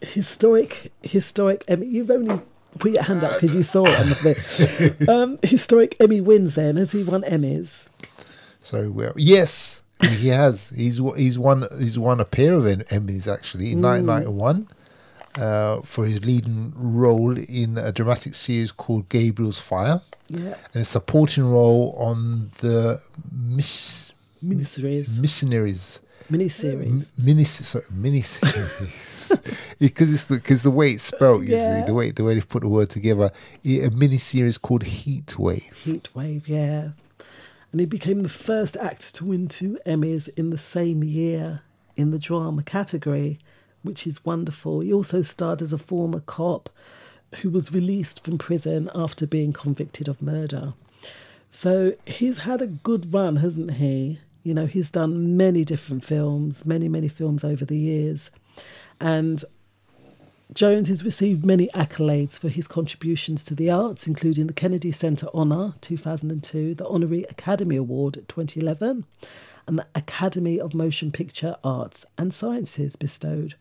historic historic I mean, You've only put your hand up because you saw it on the thing. <laughs> um, historic Emmy wins. Then has he won Emmys? So well, yes, he has. He's he's won he's won a pair of Emmys actually in Mm. 1991 uh, for his leading role in a dramatic series called Gabriel's Fire, Yeah. and a supporting role on the miss, missionaries. Miniseries. Mini, sorry, miniseries, <laughs> because it's the because the way it's spelled, you see, Yeah. the way the way they've put the word together. A mini series called Heat Wave. Heat Wave, yeah. And he became the first actor to win two Emmys in the same year in the drama category, which is wonderful. He also starred as a former cop who was released from prison after being convicted of murder. So he's had a good run, hasn't he? You know, he's done many different films, many, many films over the years. And Jones has received many accolades for his contributions to the arts, including the Kennedy Center Honor 2002, the Honorary Academy Award 2011, and the Academy of Motion Picture Arts and Sciences bestowed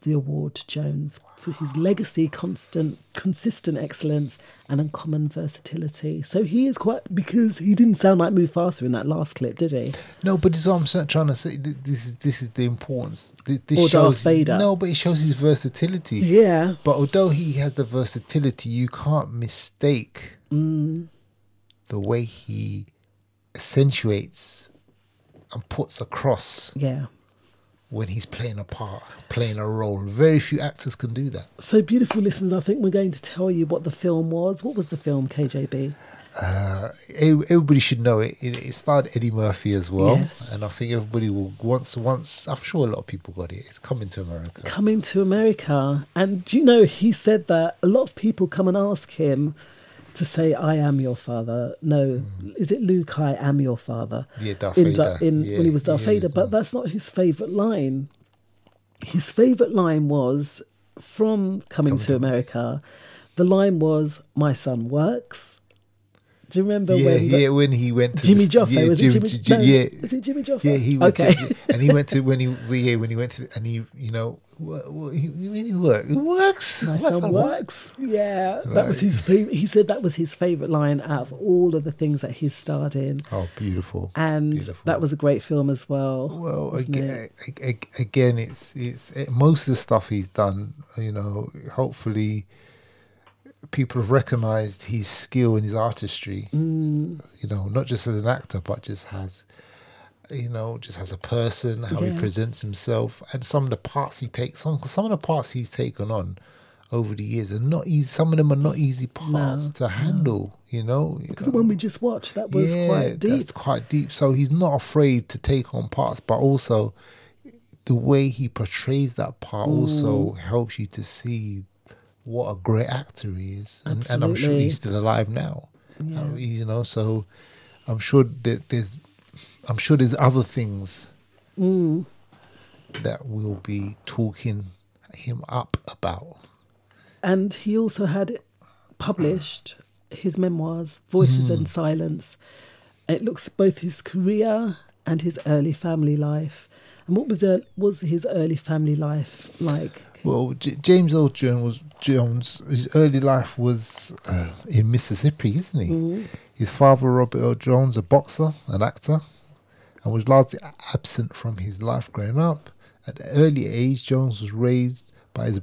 the award to Jones for his legacy, constant, consistent excellence, and uncommon versatility. So he is quite because he didn't sound like Mufasa in that last clip, did he? No, but this is what I'm trying to say. This is this is the importance. Th- This Or Darth shows Vader. no, but it shows his versatility. Yeah. But although he has the versatility, you can't mistake Mm. the way he accentuates and puts across Yeah. When he's playing a part, playing a role. Very few actors can do that. So, beautiful listeners, I think we're going to tell you what the film was. What was the film, KJB? Uh, everybody should know it. It, starred Eddie Murphy as well, Yes. and I think everybody will once once. I'm sure a lot of people got it. It's coming to America. Coming to America. And do you know, he said that a lot of people come and ask him to say, I am your father. No, is it Luke, I am your father? Mm. Yeah, Darth in, Vader. In, Yeah, when he was Darth yeah, Vader, but that's not his favourite line. His favourite line was from Coming to America. The line was, My son works. Do you remember yeah, when yeah, when he went to Jimmy Joffe? yeah, was Jim- it Jimmy? J- J- no, yeah, was it Jimmy Joffe? Yeah, he was. Okay. and he went to when he yeah when he went to and he you know what, what, he, he, he work it works. My son son works. Yeah, that was his favorite. He said that was his favorite line out of all of the things that he's starred in. Oh, beautiful! And that was a great film as well. Well, again, it? again, it's it's it, most of the stuff he's done. You know, hopefully, people have recognised his skill and his artistry. Mm. You know, not just as an actor, but just has, you know, just as a person, how he presents himself, and some of the parts he takes on. 'cause some of the parts he's taken on over the years are not easy. Some of them are not easy parts to handle. You know, you The one we just watched, that was yeah, quite deep. That's quite deep. So he's not afraid to take on parts, but also the way he portrays that part also Mm. helps you to see what a great actor he is. And, and I'm sure he's still alive now. Yeah. Uh, you know, so I'm sure that there's I'm sure there's other things Mm. that we'll be talking him up about. And he also had published his memoirs, Voices Mm. and Silence. It looks both his career and his early family life. And what was uh, was his early family life like? Well, J- James Earl Jones was Jones. His early life was uh, in Mississippi, isn't he? Mhm. His father, Robert Earl Jones, a boxer, an actor, and was largely absent from his life growing up. At an early age, Jones was raised by his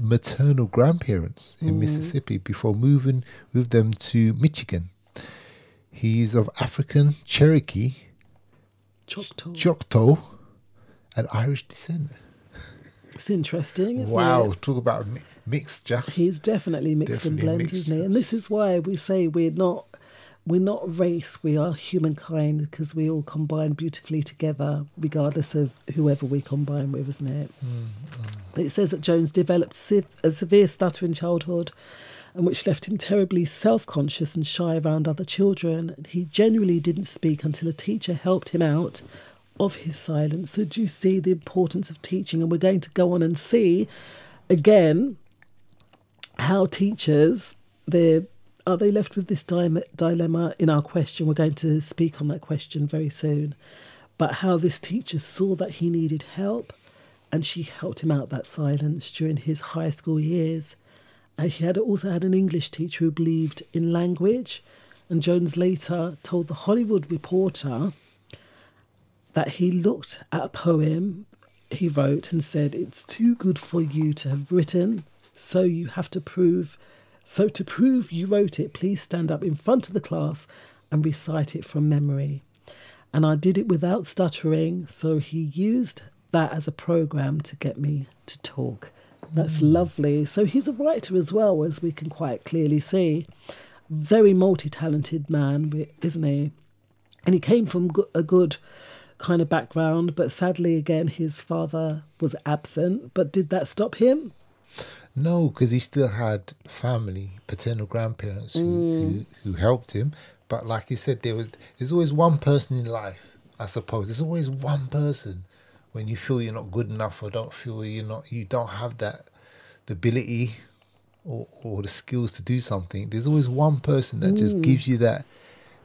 maternal grandparents in Mhm. Mississippi before moving with them to Michigan. He is of African Cherokee, Choctaw. Choctaw, and Irish descent. It's interesting, isn't Wow, it? talk about mi- mixture. He's definitely mixed and Definitely blended, mixed. isn't he? And this is why we say we're not we're not race, we are humankind because we all combine beautifully together, regardless of whoever we combine with, isn't it? Mm, It says that Jones developed a severe stutter in childhood, and which left him terribly self conscious and shy around other children. He genuinely didn't speak until a teacher helped him out of his silence. So, do you see the importance of teaching? And we're going to go on and see again how teachers they are they left with this dilemma in our question. We're going to speak on that question very soon, but how this teacher saw that he needed help, and she helped him out that silence during his high school years. And he had also had an English teacher who believed in language, and Jones later told the Hollywood Reporter that he looked at a poem he wrote and said, It's too good for you to have written, so you have to prove. So, to prove you wrote it, please stand up in front of the class and recite it from memory. And I did it without stuttering, so he used that as a program to get me to talk. That's hmm. lovely. So, he's a writer as well, as we can quite clearly see. Very multi talented man, isn't he? And he came from a good kind of background, but sadly, again, his father was absent. But did that stop him? No, because he still had family, paternal grandparents who, Mm. who, who helped him. But like you said, there was there's always one person in life. I suppose there's always one person when you feel you're not good enough or don't feel you're not you don't have that the ability or, or the skills to do something. There's always one person that just Mm. gives you that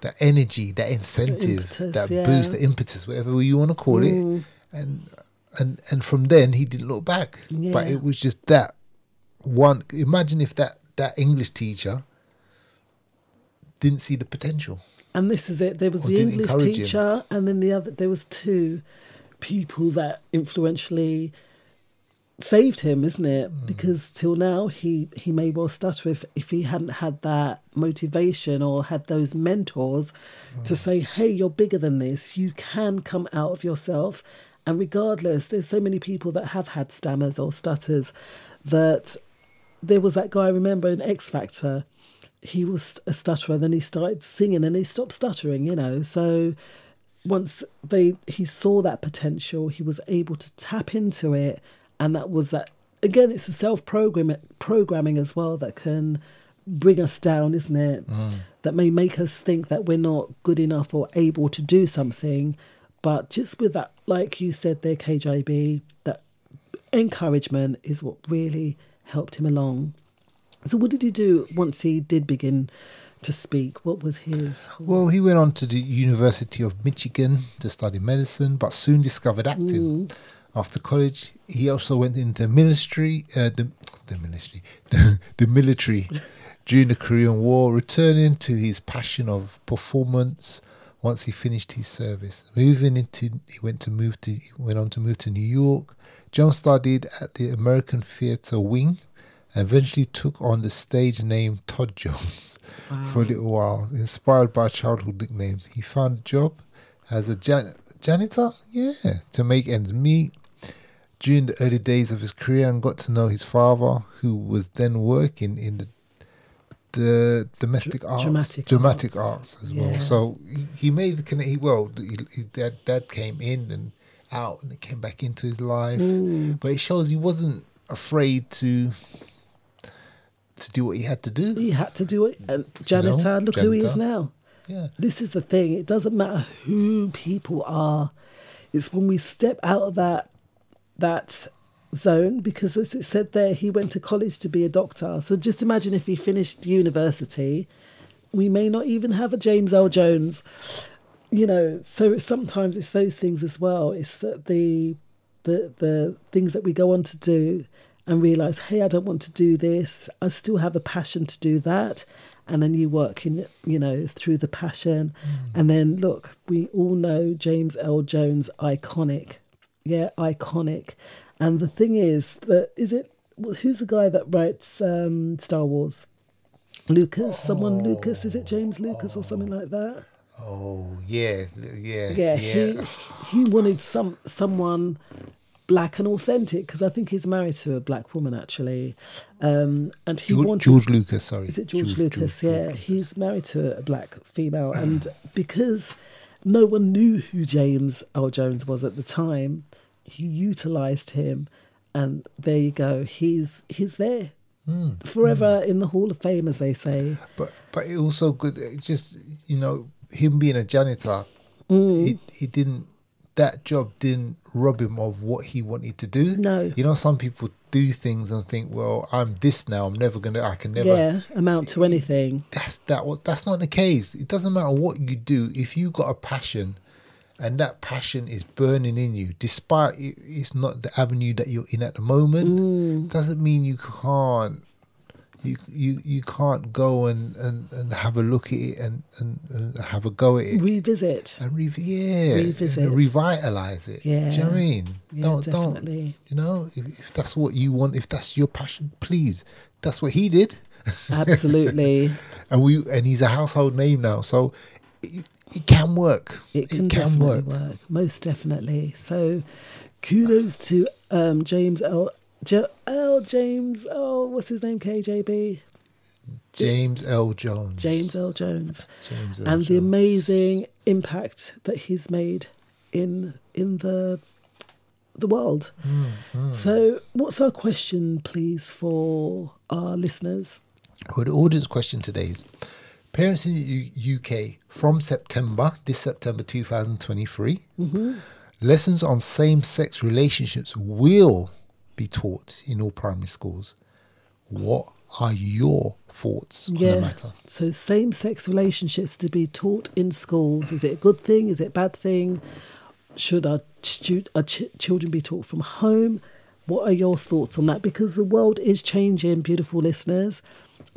that energy, that incentive, impetus, that yeah. boost, the impetus, whatever you want to call Mm. it. And and and from then he didn't look back. But it was just that one. Imagine if that that English teacher didn't see the potential. And this is it. There was the English encourage him. teacher, and then the other. There was two people that influentially saved him, isn't it? Mm. Because till now, he he may well stutter if if he hadn't had that motivation or had those mentors Mm. to say, "Hey, you're bigger than this. You can come out of yourself." And regardless, there's so many people that have had stammers or stutters that there was that guy I remember in X Factor. He was a stutterer, then he started singing and he stopped stuttering, you know. So once they he saw that potential, he was able to tap into it, and that was that. Again, it's a self programming as well that can bring us down, isn't it? Mm. That may make us think that we're not good enough or able to do something, but just with that, like you said there, KJB, that encouragement is what really helped him along. So, what did he do once he did begin to speak? What was his? Well, he went on to the University of Michigan to study medicine, but soon discovered acting. Mm. After college, he also went into ministry, uh, the the ministry, <laughs> the military during the Korean War, returning to his passion of performance. Once he finished his service, moving into, he went to move to, he went on to move to New York. John studied at the American Theatre Wing, and eventually took on the stage name Todd Jones for a little while. Inspired by a childhood nickname, he found a job as a jan- janitor, yeah, to make ends meet during the early days of his career and got to know his father, who was then working in the the domestic Dr- arts, dramatic dramatic arts, arts, as well. So he, he made the connect. He well, he, dad, dad came in and out, and it came back into his life. Mm. But it shows he wasn't afraid to to do what he had to do. He had to do it. And janitor, look who he is now. Yeah. This is the thing. It doesn't matter who people are. It's when we step out of that that zone because as it said there, he went to college to be a doctor. So just imagine if he finished university, we may not even have a James Earl Jones. You know, so it's, sometimes it's those things as well. It's that the the the things that we go on to do and realize, hey, I don't want to do this. I still have a passion to do that. And then you work in, you know, through the passion. Mm. And then look, we all know James Earl Jones, iconic. Yeah, iconic. And the thing is that is it who's the guy that writes um, Star Wars? Lucas, someone Lucas, is it James Lucas or something like that? Oh yeah, yeah, yeah, he he wanted some someone black and authentic because I think he's married to a black woman actually, um, and he George, wanted George Lucas. Sorry, is it George, Lucas? yeah, he's married to a black female, and because no one knew who James Earl Jones was at the time, he utilized him, and there you go. He's he's there. forever in the Hall of Fame, as they say. But but it also good. It just you know him being a janitor, Mm. it it didn't that job didn't rob him of what he wanted to do. No. you know some people do things and think, well, I'm this now. I'm never gonna. I can never. Yeah, amount to anything. That's that was that's not the case. It doesn't matter what you do if you got a passion. And that passion is burning in you, despite it, it's not the avenue that you're in at the moment. Mm. Doesn't mean you can't you you you can't go and, and, and have a look at it and, and, and have a go at it Revisit. and re- yeah Revisit. and revitalize it. Yeah. Do you know what I mean? Yeah, don't definitely. don't you know if, if that's what you want, if that's your passion, please. That's what he did. Absolutely. <laughs> and we and he's a household name now, so it, it can work. It can, definitely work. Most definitely. So kudos to um, James Earl J- L. James. Oh, what's his name? KJB. James Earl Jones. James Earl Jones. James Earl and the amazing impact that he's made in in the the world. Mm, So, what's our question, please, for our listeners? Well, the audience question today is parents in the U- UK from September, this September 2023, Mhm. lessons on same sex relationships will be taught in all primary schools. What are your thoughts on the matter? So, same sex relationships to be taught in schools. Is it a good thing? Is it a bad thing? Should our, stu- our ch- children be taught from home? What are your thoughts on that? Because the world is changing, beautiful listeners.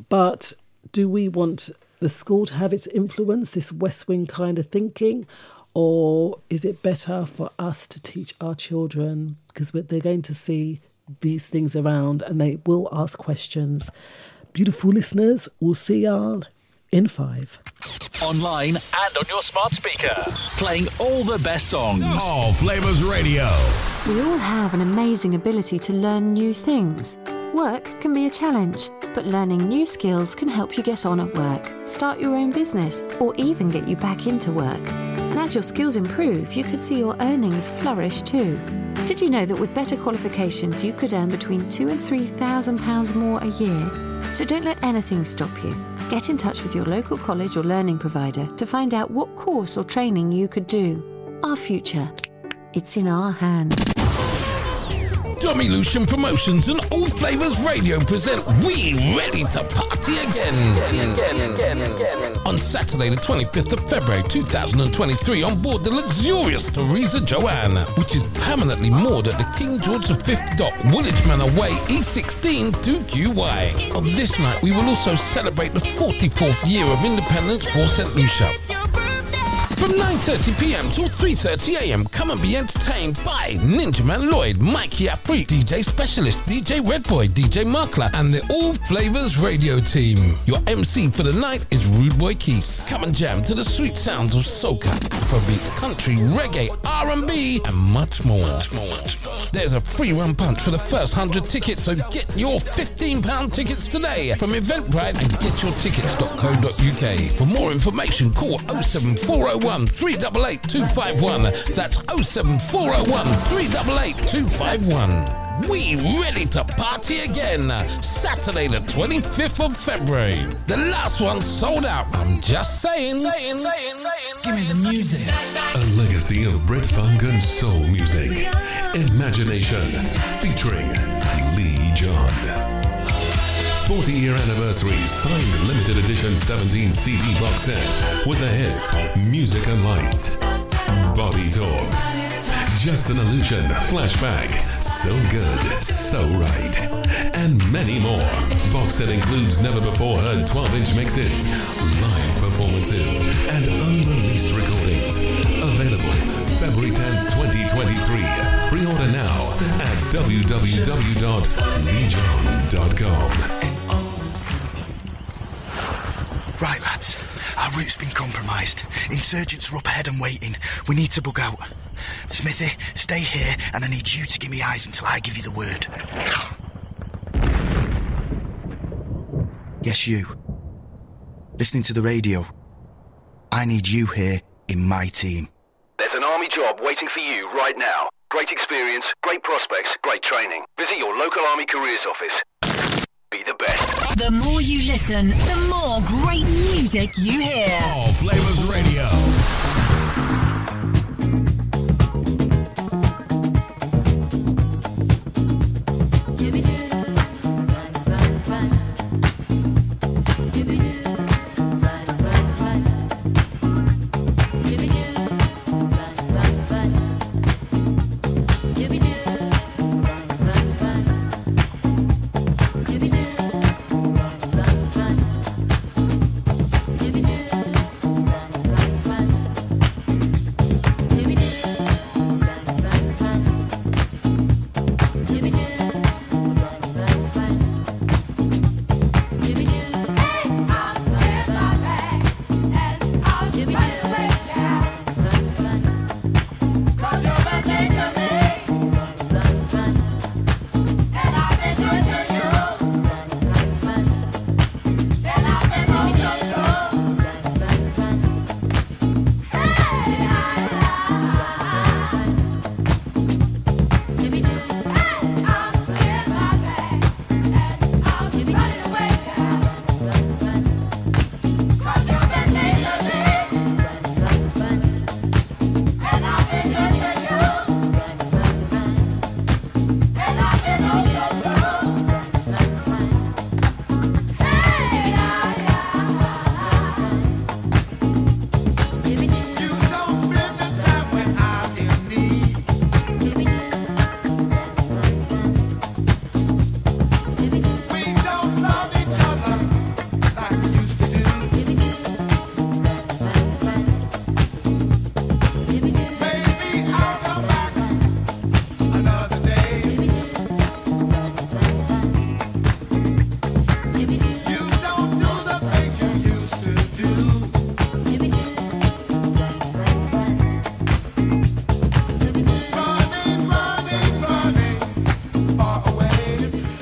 But do we want the school to have its influence, this West Wing kind of thinking? Or is it better for us to teach our children? Because they're going to see these things around and they will ask questions. Beautiful listeners, we'll see y'all in five. Online and on your smart speaker. Playing all the best songs. All Flavas Radio. We all have an amazing ability to learn new things. Work can be a challenge, but learning new skills can help you get on at work, start your own business, or even get you back into work. And as your skills improve, you could see your earnings flourish too. Did you know that with better qualifications, you could earn between two and three thousand pounds more a year? So don't let anything stop you. Get in touch with your local college or learning provider to find out what course or training you could do. Our future, it's in our hands. Tommy Lucian Promotions and All Flavas Radio present We Ready to Party Again. On Saturday, the 25th of February 2023, on board the luxurious Tereza Joanne, which is permanently moored at the King George V dock, Woolwich Manor Way, E16 2QY. On this night, we will also celebrate the 44th year of independence for St. Lucia. From 9.30pm till 3.30am, come and be entertained by Ninja Man Lloyd, Mikey Apri, DJ Specialist, DJ Redboy, DJ Markler, and the All Flavas radio team. Your MC for the night is Rude Boy Keith. Come and jam to the sweet sounds of soca, Afrobeats, country, reggae, R&B, and much more. Much more, much more. There's a free run punch for the first 100 tickets, so get your £15 tickets today from Eventbrite and getyourtickets.co.uk. For more information, call 07401 388 251. That's 07401 388 251. We ready to party again. Saturday, the 25th of February. The last one sold out. I'm just saying. saying, saying, saying Give me the music. A legacy of Brit Funk and soul music. Imagination. Featuring Lee John. 40 year anniversary signed limited edition 17 CD box set with the hits Music and Lights, Body Talk, Just an Illusion, Flashback, So Good, So Right, and many more. Box set includes never before heard 12 inch mixes, live performances, and unreleased recordings. Available February 10th, 2023. Pre order now at www.legion.com. Right, lads. Our route's been compromised. Insurgents are up ahead and waiting. We need to bug out. Smithy, stay here, and I need you to give me eyes until I give you the word. Yes, you. Listening to the radio. I need you here in my team. There's an army job waiting for you right now. Great experience, great prospects, great training. Visit your local army careers office. Be the best. The more you listen, the more great music you hear. All Flavas Radio.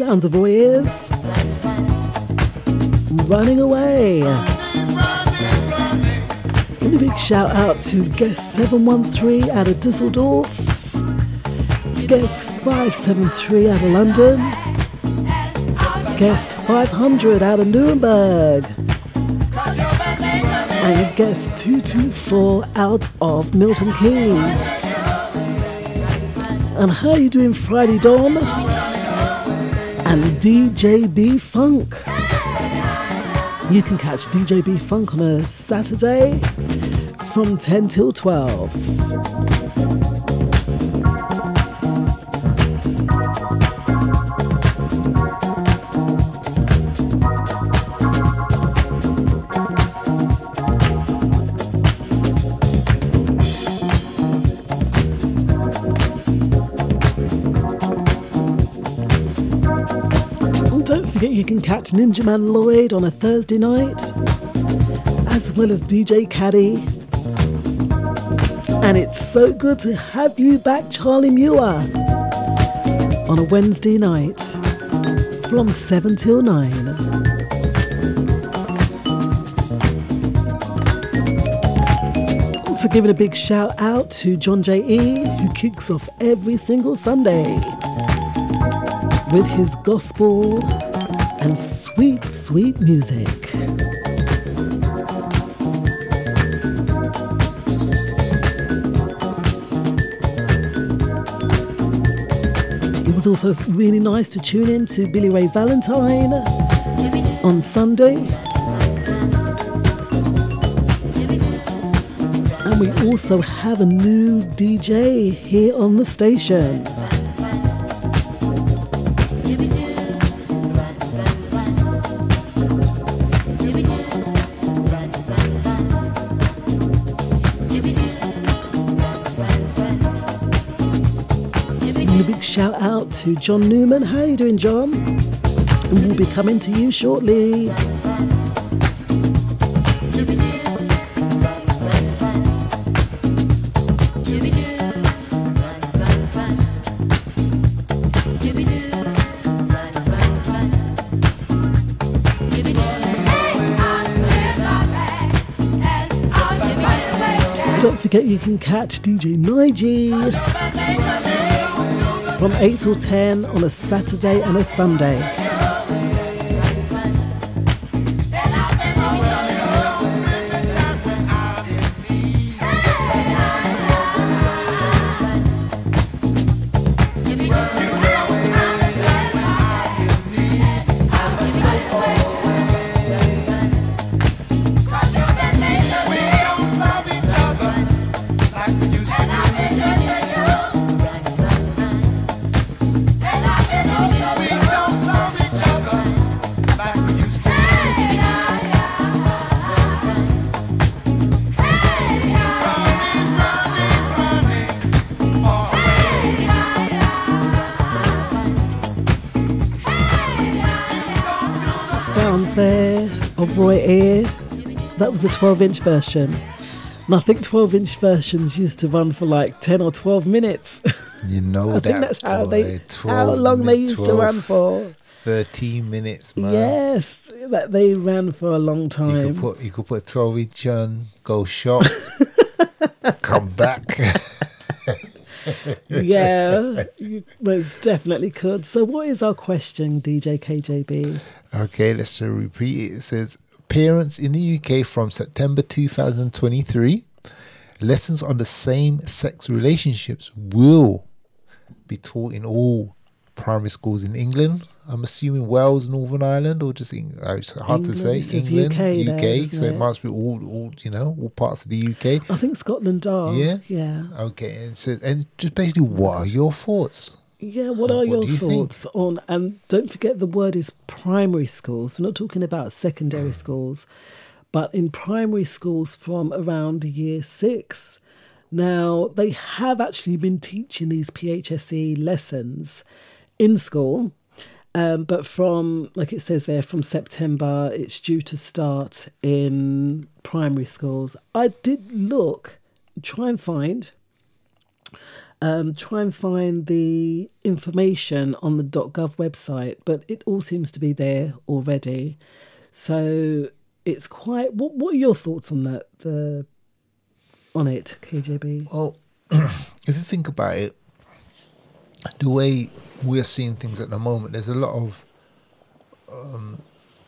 Sounds of Warriors. Running away. Give a big shout out to guest 713 out of Dusseldorf, guest 573 out of London, guest 500 out of Nuremberg, and guest 224 out of Milton Keynes. And how are you doing Friday, Dawn? And DJ B Funk. You can catch DJ B Funk on a Saturday from 10 till 12. Can catch Ninja Man Lloyd on a Thursday night, as well as DJ Caddy. And it's so good to have you back, Charlie Muir, on a Wednesday night from 7 till 9. Also, giving a big shout out to John J.E., who kicks off every single Sunday with his gospel and sweet, sweet music. It was also really nice to tune in to Billy Ray Valentine on Sunday. And we also have a new DJ here on the station. Out to John Newman. How are you doing, John? We'll be coming to you shortly. Don't forget you can catch DJ Nige from 8 till 10 on a Saturday and a Sunday. Was the 12 inch version. And I think 12 inch versions used to run for like 10 or 12 minutes. You know <laughs> I that. think that's how they 12 how long they used to run for. 13 minutes, man. Yes, that they ran for a long time. You could put you could put 12 inch on, go shop, <laughs> come back. <laughs> yeah, you most definitely could. So, what is our question, DJ KJB? Okay, let's repeat it. It says parents in the UK from September 2023, lessons on the same sex relationships will be taught in all primary schools in England. I'm assuming Wales, Northern Ireland, or just in, uh, it's hard to say. England, UK UK, there, so it it? must be all, all you know, all parts of the UK. I think Scotland are. Yeah? yeah, Okay, and so and just basically, what are your thoughts? Yeah. What are what your you think? thoughts on? And don't forget, the word is primary schools. We're not talking about secondary schools, but in primary schools from around year six. Now they have actually been teaching these PHSE lessons in school. Um, but from, like it says there, from September, it's due to start in primary schools. I did look, try and find, um, try and find the information on the .gov website, but it all seems to be there already. So it's quite. What What are your thoughts on that? The on it, KJB. Well, <clears throat> if you think about it, the way we're seeing things at the moment, there's a lot of um,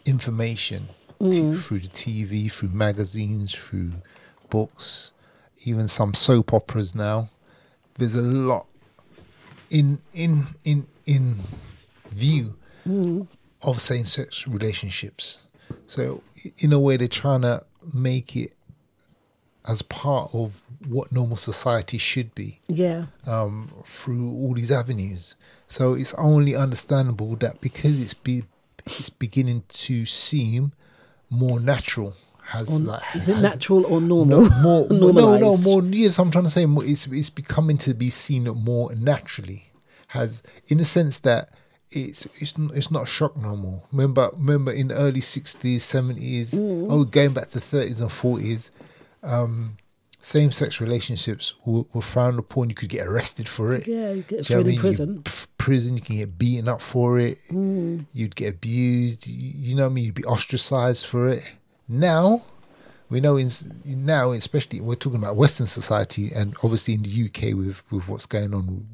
information t- Mm. through the TV, through magazines, through books, even some soap operas now. There's a lot in in in in view Mm. of same-sex relationships. So, in a way, they're trying to make it as part of what normal society should be Yeah. um, through all these avenues. So it's only understandable that because it's be it's beginning to seem more natural. Has like, is it has- natural or normal? <laughs> No, <laughs> more, no, no, more. Yes, I'm trying to say more, it's it's becoming to be seen more naturally. Has in the sense that it's it's it's not shock no more. Remember, remember in the early '60s, '70s, Mm. oh, going back to '30s and '40s, um, same-sex relationships were, were frowned upon. You could get arrested for it. Yeah, you get you thrown in mean? You- prison. pff, prison, you can get beaten up for it. Mm. You'd get abused. You, you know what I mean? You'd be ostracized for it. Now, we know in now, especially we're talking about Western society, and obviously in the UK with with what's going on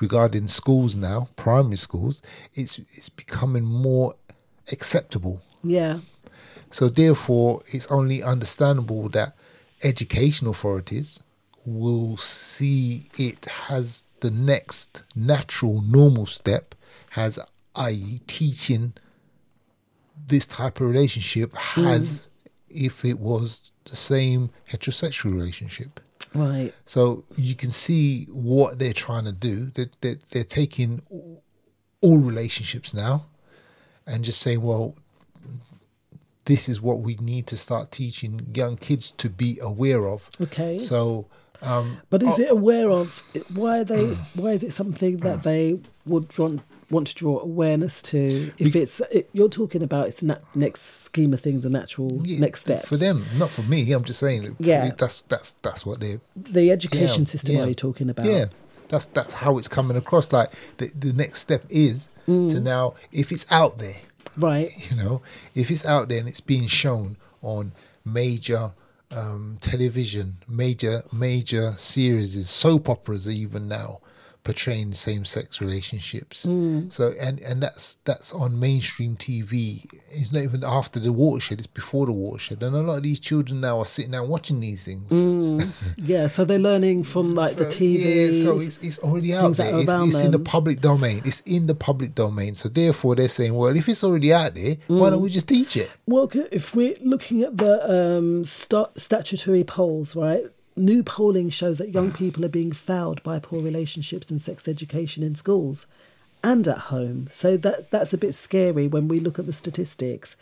regarding schools now, primary schools, it's it's becoming more acceptable. Yeah. So therefore, it's only understandable that education authorities will see it as the next natural, normal step, has i.e. teaching this type of relationship as if it was the same heterosexual relationship. Right. So you can see what they're trying to do. They're, they're, they're taking all relationships now and just saying, well, this is what we need to start teaching young kids to be aware of. Okay. So, um, But is oh, it aware of why are they? Why is it something that they would want, want to draw awareness to? If it's it, you're talking about, it's na- next scheme of things, the natural next step for them, not for me. I'm just saying. Yeah. that's that's that's what they. The education Yeah, system. yeah. Are you talking about? Yeah, that's that's how it's coming across. Like the the next step is Mm. to now, if it's out there, right? You know, if it's out there and it's being shown on major um, television, major major series, soap operas, even now portraying same-sex relationships. Mm. So and and that's that's on mainstream TV. It's not even after the watershed; it's before the watershed. And a lot of these children now are sitting down watching these things. Mm. <laughs> yeah. So they're learning from like the TV. Yeah, so it's, it's already out there. It's, it's in the public domain. It's in the public domain. So therefore, they're saying, well, if it's already out there, why Mm. don't we just teach it? Well, if we're looking at the um, sta statutory polls, right? New polling shows that young people are being fouled by poor relationships and sex education in schools and at home. So that that's a bit scary when we look at the statistics,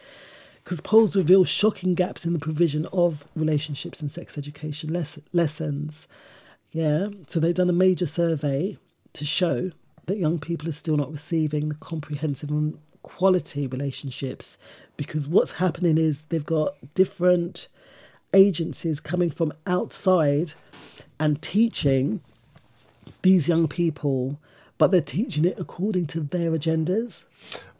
because polls reveal shocking gaps in the provision of relationships and sex education les- lessons. Yeah, so they've done a major survey to show that young people are still not receiving the comprehensive and quality relationships because what's happening is they've got different agencies coming from outside and teaching these young people, but they're teaching it according to their agendas.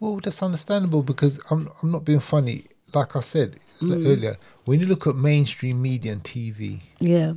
Well, that's understandable because I'm I'm not being funny. Like I said Mm. earlier, when you look at mainstream media and TV, Yeah.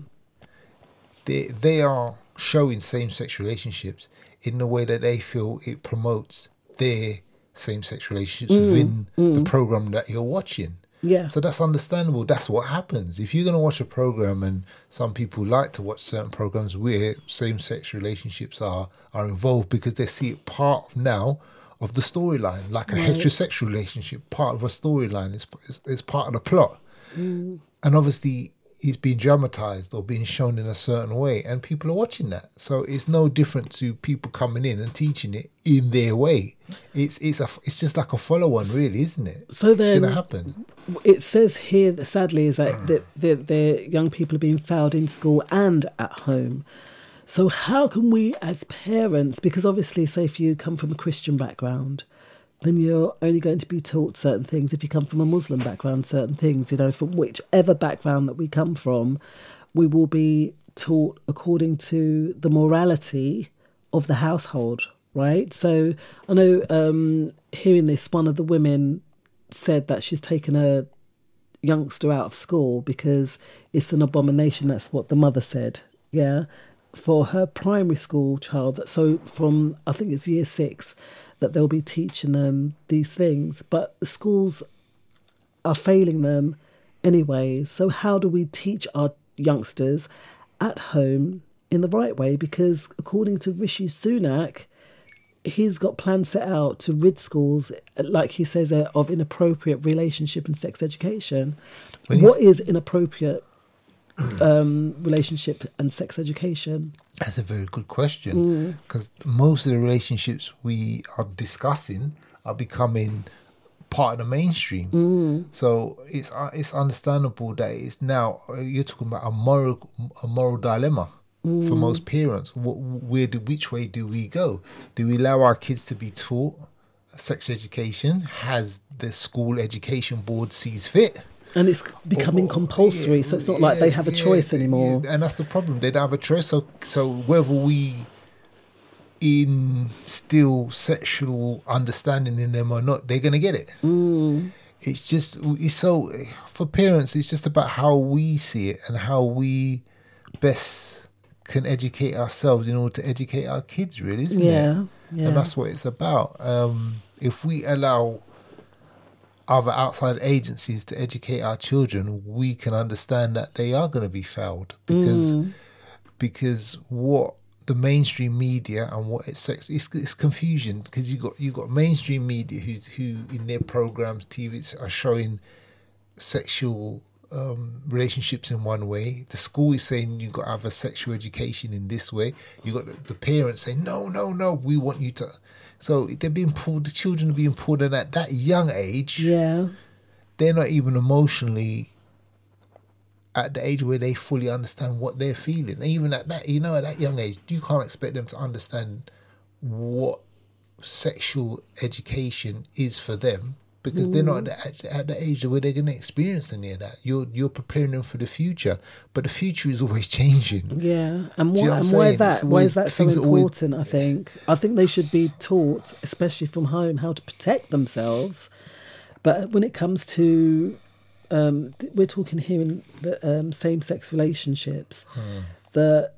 they they are showing same sex relationships in the way that they feel it promotes their same sex relationships Mm, within the mm. program that you're watching. Yeah. So that's understandable. That's what happens. If you're going to watch a program, and some people like to watch certain programs where same sex relationships are are involved because they see it part of now of the storyline, like a Right. heterosexual relationship, part of a storyline. It's, it's it's part of the plot Mm. and obviously it's being dramatized or being shown in a certain way and people are watching that. So it's no different to people coming in and teaching it in their way. It's it's a it's just like a follow on really isn't it? So it's then- gonna happen. It says here that sadly is that the, the, the young people are being fouled in school and at home. So how can we as parents, because obviously say if you come from a Christian background, then you're only going to be taught certain things. If you come from a Muslim background, certain things, you know, from whichever background that we come from, we will be taught according to the morality of the household, right? So I know um, hearing this, one of the women said that she's taken a youngster out of school because it's an abomination. That's what the mother said. Yeah. For her primary school child, so from I think it's year six, that they'll be teaching them these things, but the schools are failing them anyway. So, how do we teach our youngsters at home in the right way? Because according to Rishi Sunak, he's got plans set out to rid schools, like he says, uh, of inappropriate relationship and sex education. What is inappropriate um, relationship and sex education? That's a very good question Mm. because most of the relationships we are discussing are becoming part of the mainstream Mm. So it's uh, it's understandable that it's now uh, you're talking about a moral a moral dilemma for Mm. most parents. Wh- Where do which way do we go? Do we allow our kids to be taught sex education? Has the school education board sees fit? And it's becoming compulsory, so it's not like they have a choice anymore. And that's the problem. They don't have a choice. So so whether we instill sexual understanding in them or not, they're gonna get it. Mm. It's just it's so for parents. It's just about how we see it and how we best can educate ourselves in order to educate our kids. Really, isn't Yeah, it? yeah. And that's what it's about. Um, if we allow other outside agencies to educate our children, we can understand that they are going to be failed because Mm. because what the mainstream media and what it's sex it's, it's confusion because you got you got mainstream media who who in their programs TVs are showing sexual um, relationships in one way. The school is saying you've got to have a sexual education in this way. You got the, the parents saying no, no, no. We want you to. So they're being pulled. The children are being pulled in at that young age. Yeah. They're not even emotionally at the age where they fully understand what they're feeling. And even at that, you know, at that young age, you can't expect them to understand what sexual education is for them because they're not at the, at the age where they're going to experience any of that. You're you're preparing them for the future, but the future is always <laughs> changing. Yeah, and why, you know and why that? It's why is that so are always- important? I think I think they should be taught, especially from home, how to protect themselves. But when it comes to, um, we're talking here in the um, same-sex relationships. That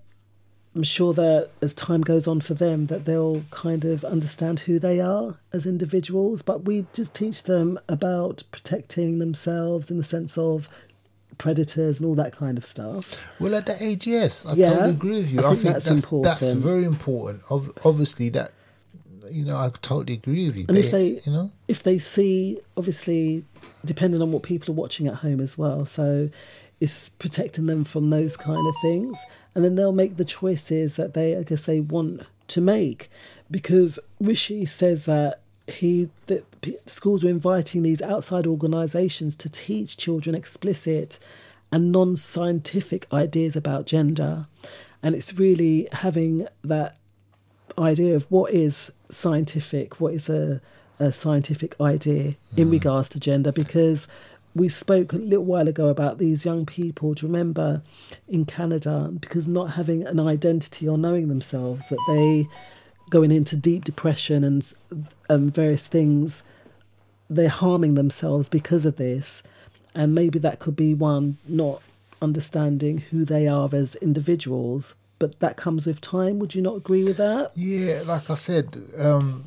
I'm sure that as time goes on for them, that they'll kind of understand who they are as individuals. But we just teach them about protecting themselves in the sense of predators and all that kind of stuff. Well, at that age, yes, I Yeah, totally agree with you. I I think think, that's that's that's, very important. Obviously, that you know, I totally agree with you. And if they, you know, if they see, obviously, depending on what people are watching at home as well, so it's protecting them from those kind of things, and then they'll make the choices that they, I guess, they want to make, because Rishi says that he that schools are inviting these outside organisations to teach children explicit and non-scientific ideas about gender, and it's really having that idea of what is scientific, what is a a scientific idea in mm. regards to gender. Because we spoke a little while ago about these young people. Do you remember in Canada because not having an identity or knowing themselves that they going into deep depression and um, various things they're harming themselves because of this and maybe that could be one not understanding who they are as individuals but that comes with time would you not agree with that Yeah, like I said, um,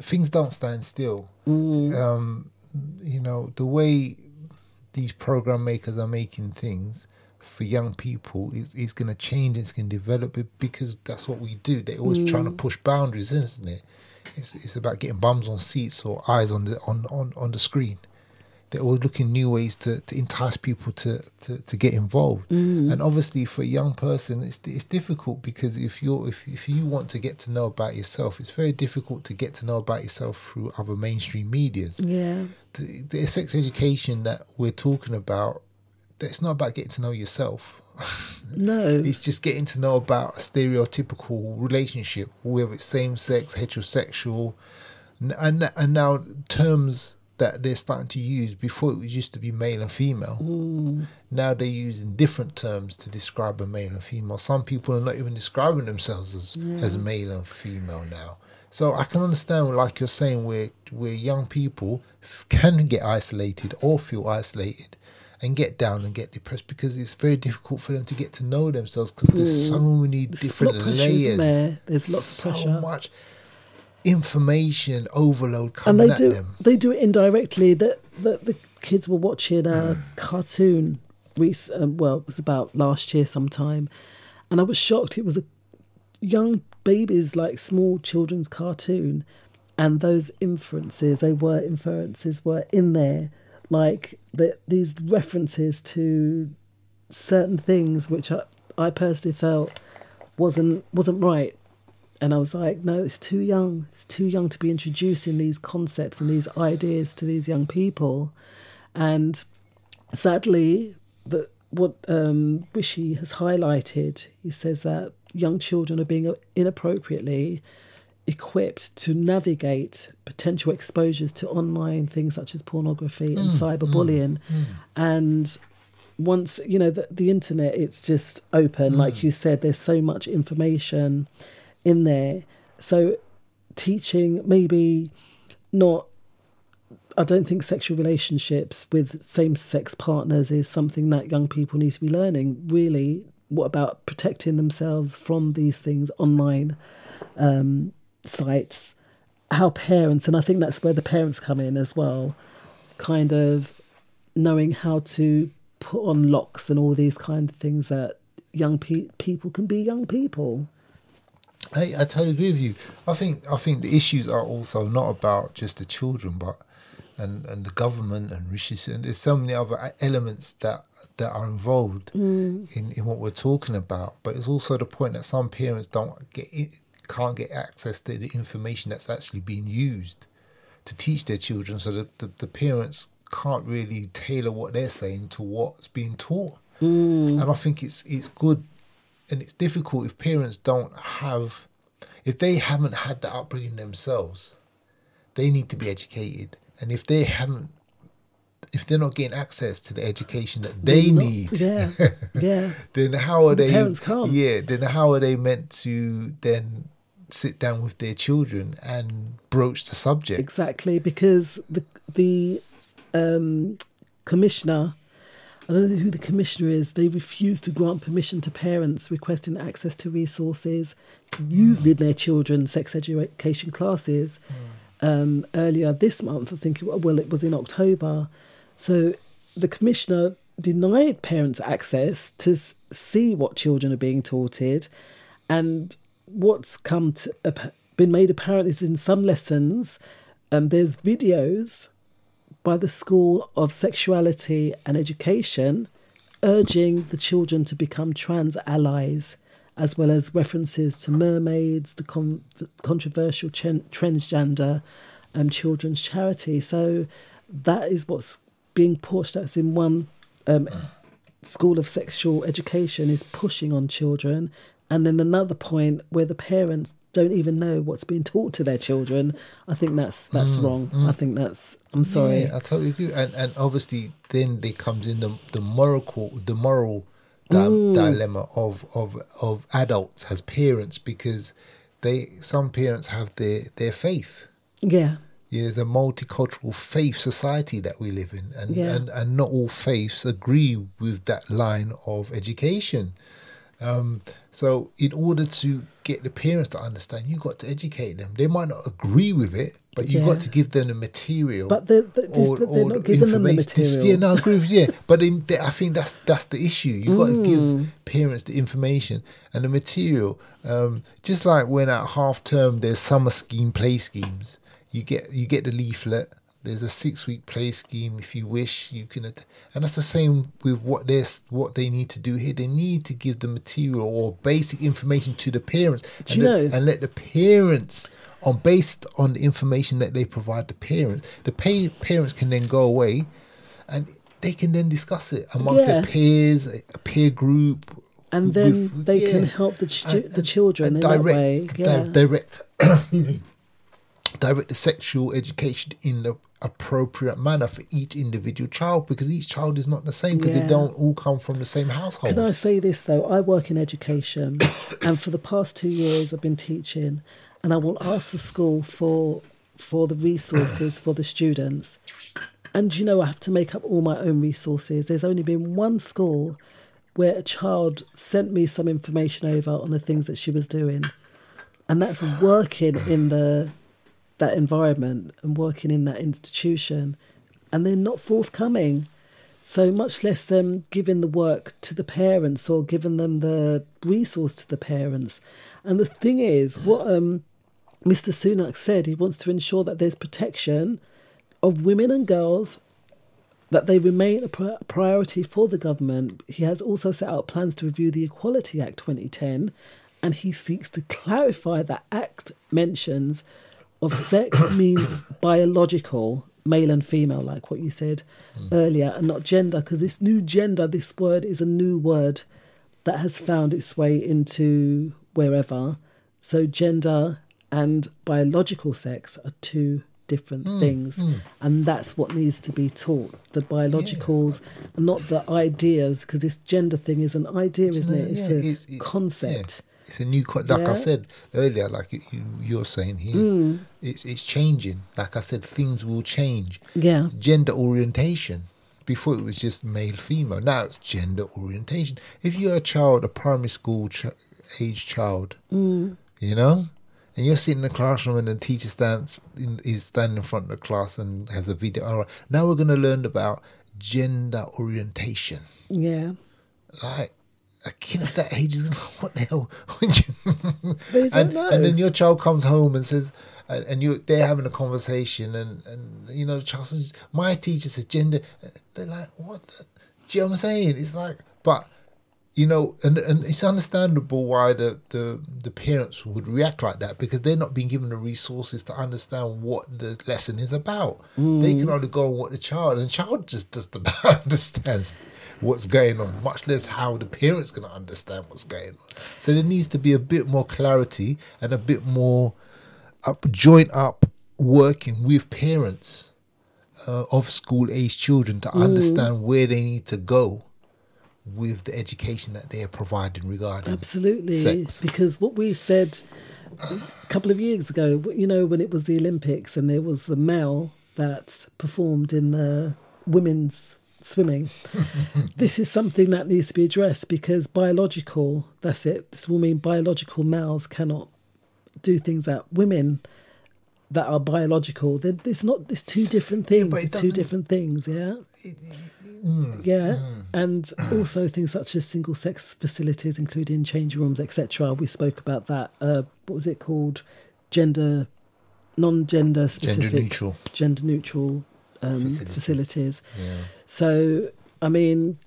things don't stand still. Mm. Um, you know, the way these program makers are making things for young people is, is going to change, it's going to develop it because that's what we do. They're always trying to Mm. push boundaries, isn't it? It's, it's about getting bums on seats or eyes on the on, on, on the screen. They're always looking new ways to, to entice people to, to, to get involved. Mm. And obviously, for a young person, it's it's difficult because if you're if, if you want to get to know about yourself, it's very difficult to get to know about yourself through other mainstream medias. yeah The, the sex education that we're talking about, it's not about getting to know yourself. <laughs> no It's just getting to know about a stereotypical relationship, whether it's same sex, heterosexual, N- and and now terms that they're starting to use. Before it was used to be male and female. Mm. Now they're using different terms to describe a male and female. Some people are not even describing themselves as Yeah. as male and female now. So I can understand, like you're saying, where where young people can get isolated or feel isolated and get down and get depressed because it's very difficult for them to get to know themselves because there's so Mm. many There's different lot of pressure, isn't layers. there? There's lots of so pressure. much information overload and coming they at do them. they do it indirectly that the, the kids were watching a cartoon rec- um, well it was about last year sometime and i was shocked it was a young babies like small children's cartoon and those inferences they were inferences were in there like the, these references to certain things which I, I personally felt wasn't wasn't right and I was like, no, it's too young. It's too young to be introducing these concepts and these ideas to these young people. And sadly, the, what um, Rishi has highlighted, he says that young children are being inappropriately equipped to navigate potential exposures to online things such as pornography and Mm, cyberbullying. mm, And once, you know, the, the internet, it's just open. Like Mm. you said, there's so much information in there. So teaching maybe not I don't think sexual relationships with same sex partners is something that young people need to be learning. Really, what about protecting themselves from these things online um, sites? How parents, and I think that's where the parents come in as well, kind of knowing how to put on locks and all these kind of things that young pe- people can be young people. I, I totally agree with you. I think I think the issues are also not about just the children, but and, and the government and Rishi Sunak. There's so many other elements that that are involved Mm. in, in what we're talking about. But it's also the point that some parents don't get can't get access to the information that's actually being used to teach their children. So the, the, the parents can't really tailor what they're saying to what's being taught. Mm. And I think it's it's good and it's difficult if parents don't have if they haven't had the upbringing themselves, they need to be educated. And if they haven't if they're not getting access to the education that they not- need, yeah, <laughs> yeah. then how are The they? parents can't. Yeah, then how are they meant to then sit down with their children and broach the subject? Exactly, because the the um, commissioner, I don't know who the commissioner is. They refuse to grant permission to parents requesting access to resources used in their children's sex education classes. Um, earlier this month, I think, well, it was in October. So the commissioner denied parents access to see what children are being taught, and what's come to been made apparent is in some lessons um, there's videos by the School of Sexuality and Education urging the children to become trans allies, as well as references to mermaids, the con- controversial chen- transgender um, children's charity. So that is what's being pushed. That's in one um, school of sexual education is pushing on children, and then another point where the parents don't even know what's being taught to their children. I think that's that's Mm, wrong. mm. I think that's. I'm sorry. Yeah, I totally agree. And and obviously, then there comes in the the moral the moral di- Mm. dilemma of of of adults as parents because they some parents have their their faith. Yeah. Yeah, there's a multicultural faith society that we live in, and, Yeah. and, and not all faiths agree with that line of education. Um, so, in order to get the parents to understand, You've got to educate them. They might not agree with it, but you Yeah. got to give them the material. But they're, they're, they're not giving them the material. Yeah, no, I agree with you. Yeah, but in, the- I think that's that's the issue. You've got to Mm. give parents the information and the material. Um, just like when at half term there's summer scheme play schemes, you get you get the leaflet. There's a six week play scheme. If you wish, you can, att- and that's the same with what they what they need to do here. They need to give the material or basic information to the parents, Do and, you the- know- and let the parents on based on the information that they provide the parents. The pay, parents can then go away, and they can then discuss it amongst their peers, a peer group, and then with- they can help the stu- the children in direct, that way. di- direct, <coughs> direct the sexual education in the appropriate manner for each individual child because each child is not the same because Yeah. they don't all come from the same household. Can I say this though? I work in education, <coughs> and for the past two years, I've been teaching, and I will ask the school for for the resources for the students. And you know, I have to make up all my own resources. There's only been one school where a child sent me some information over on the things that she was doing, and that's working in the that environment and working in that institution, and they're not forthcoming. So much less them giving the work to the parents or giving them the resource to the parents. And the thing is, what um, Mr. Sunak said, he wants to ensure that there's protection of women and girls, that they remain a pri- priority for the government. He has also set out plans to review the Equality Act 2010, and he seeks to clarify that Act mentions of sex <coughs> means biological, male and female, like what you said earlier, and not gender, because this new gender, this word is a new word that has found its way into wherever. So gender and biological sex are two different Mm, things. mm. And that's what needs to be taught the biologicals, and not the ideas, because this gender thing is an idea, It's isn't an- it? It's yeah, a it's- it's- concept. It's a new, like I said earlier, like you, you're saying here, Mm. it's it's changing. Like I said, things will change. Yeah. Gender orientation. Before it was just male, female. Now it's gender orientation. If you're a child, a primary school ch- age child, Mm. you know, and you're sitting in the classroom and the teacher stands in, is standing in front of the class and has a video. All right, now we're going to learn about gender orientation Yeah. like a kid of that age is like, what the hell? <laughs> They don't and, know. and then your child comes home and says, and, and you they're having a conversation, and, and you know, the child says, my teacher said gender. They're like, what? The? Do you know what I'm saying? It's like, but you know, and, and it's understandable why the, the the parents would react like that because they're not being given the resources to understand what the lesson is about. They can Mm. only go on what the child, and the child just just about <laughs> understands what's going on, much less how the parents gonna understand what's going on. So there needs to be a bit more clarity and a bit more up, joint up working with parents uh, of school age children to Mm. understand where they need to go with the education that they are providing regarding Absolutely, sex. because what we said a couple of years ago, you know, when it was the Olympics and there was the male that performed in the women's swimming. <laughs> this is something that needs to be addressed because biological, that's it. This will mean biological males cannot do things that women that are biological. They're, it's not. It's two different things. it two different things. Yeah. Mm, Yeah, mm. and also things such as single sex facilities, including change rooms, etc. We spoke about that. Uh, what was it called? Gender, non-gender specific, neutral. gender neutral um, Facilities. facilities. Yeah. So, I mean,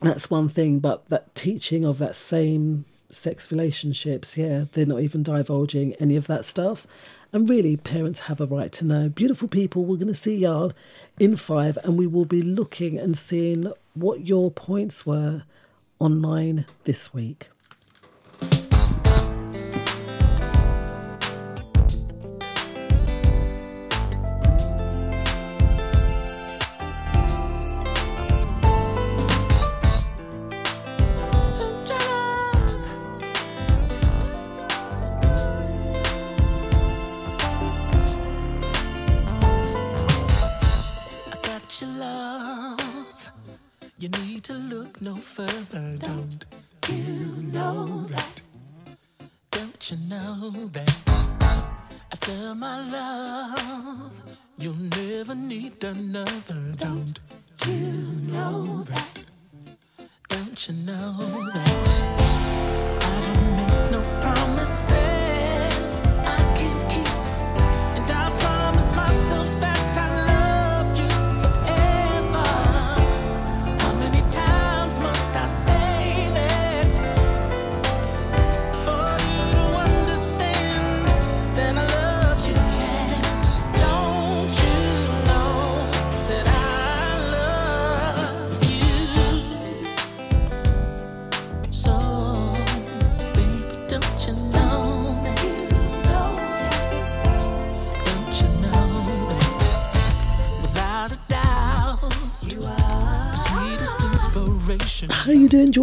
that's one thing, but that teaching of that same sex relationships, yeah, they're not even divulging any of that stuff. And really, parents have a right to know. Beautiful people, we're going to see y'all in five, and we will be looking and seeing what your points were online this week.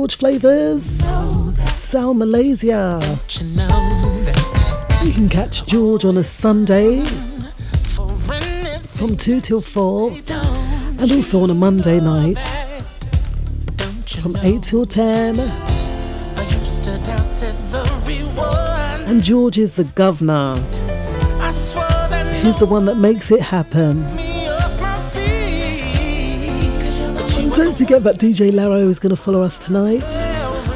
George Flavors? Sal Malaysia. You can catch George on a Sunday from 2 till 4 and also on a Monday night from 8 till 10. I used to doubt everyone. And George is the governor. He's the one that makes it happen. Don't forget that DJ Laro is going to follow us tonight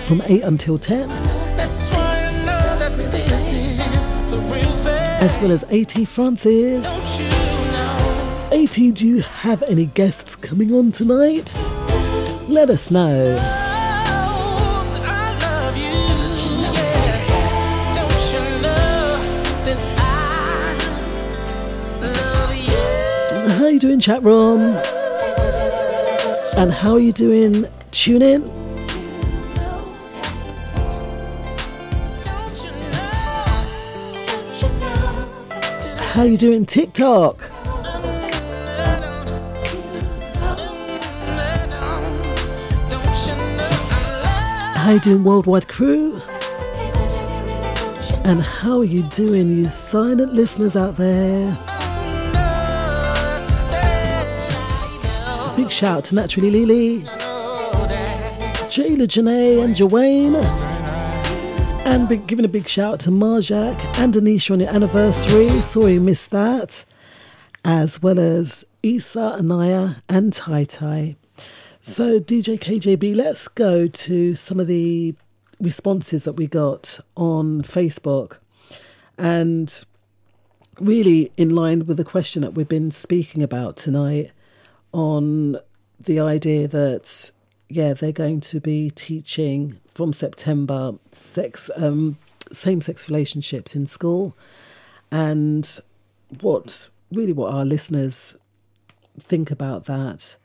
from 8 until 10, That's why I know that this is the real thing. as well as AT Francis. AT, do you have any guests coming on tonight? Let us know. How you doing, chat room? And how are you doing? Tune in. How are you doing, TikTok? How you doing, worldwide crew? And how are you doing, you silent listeners out there? Big shout out to Naturally Lily, Jayla Janae and Joanne. And big, giving a big shout out to Marjak and Anisha on your anniversary. Sorry you missed that. As well as Isa, Anaya, and Tai Tai. So, DJ KJB, let's go to some of the responses that we got on Facebook. And really in line with the question that we've been speaking about tonight on the idea that yeah they're going to be teaching from September sex um, same-sex relationships in school. And what really what our listeners think about that.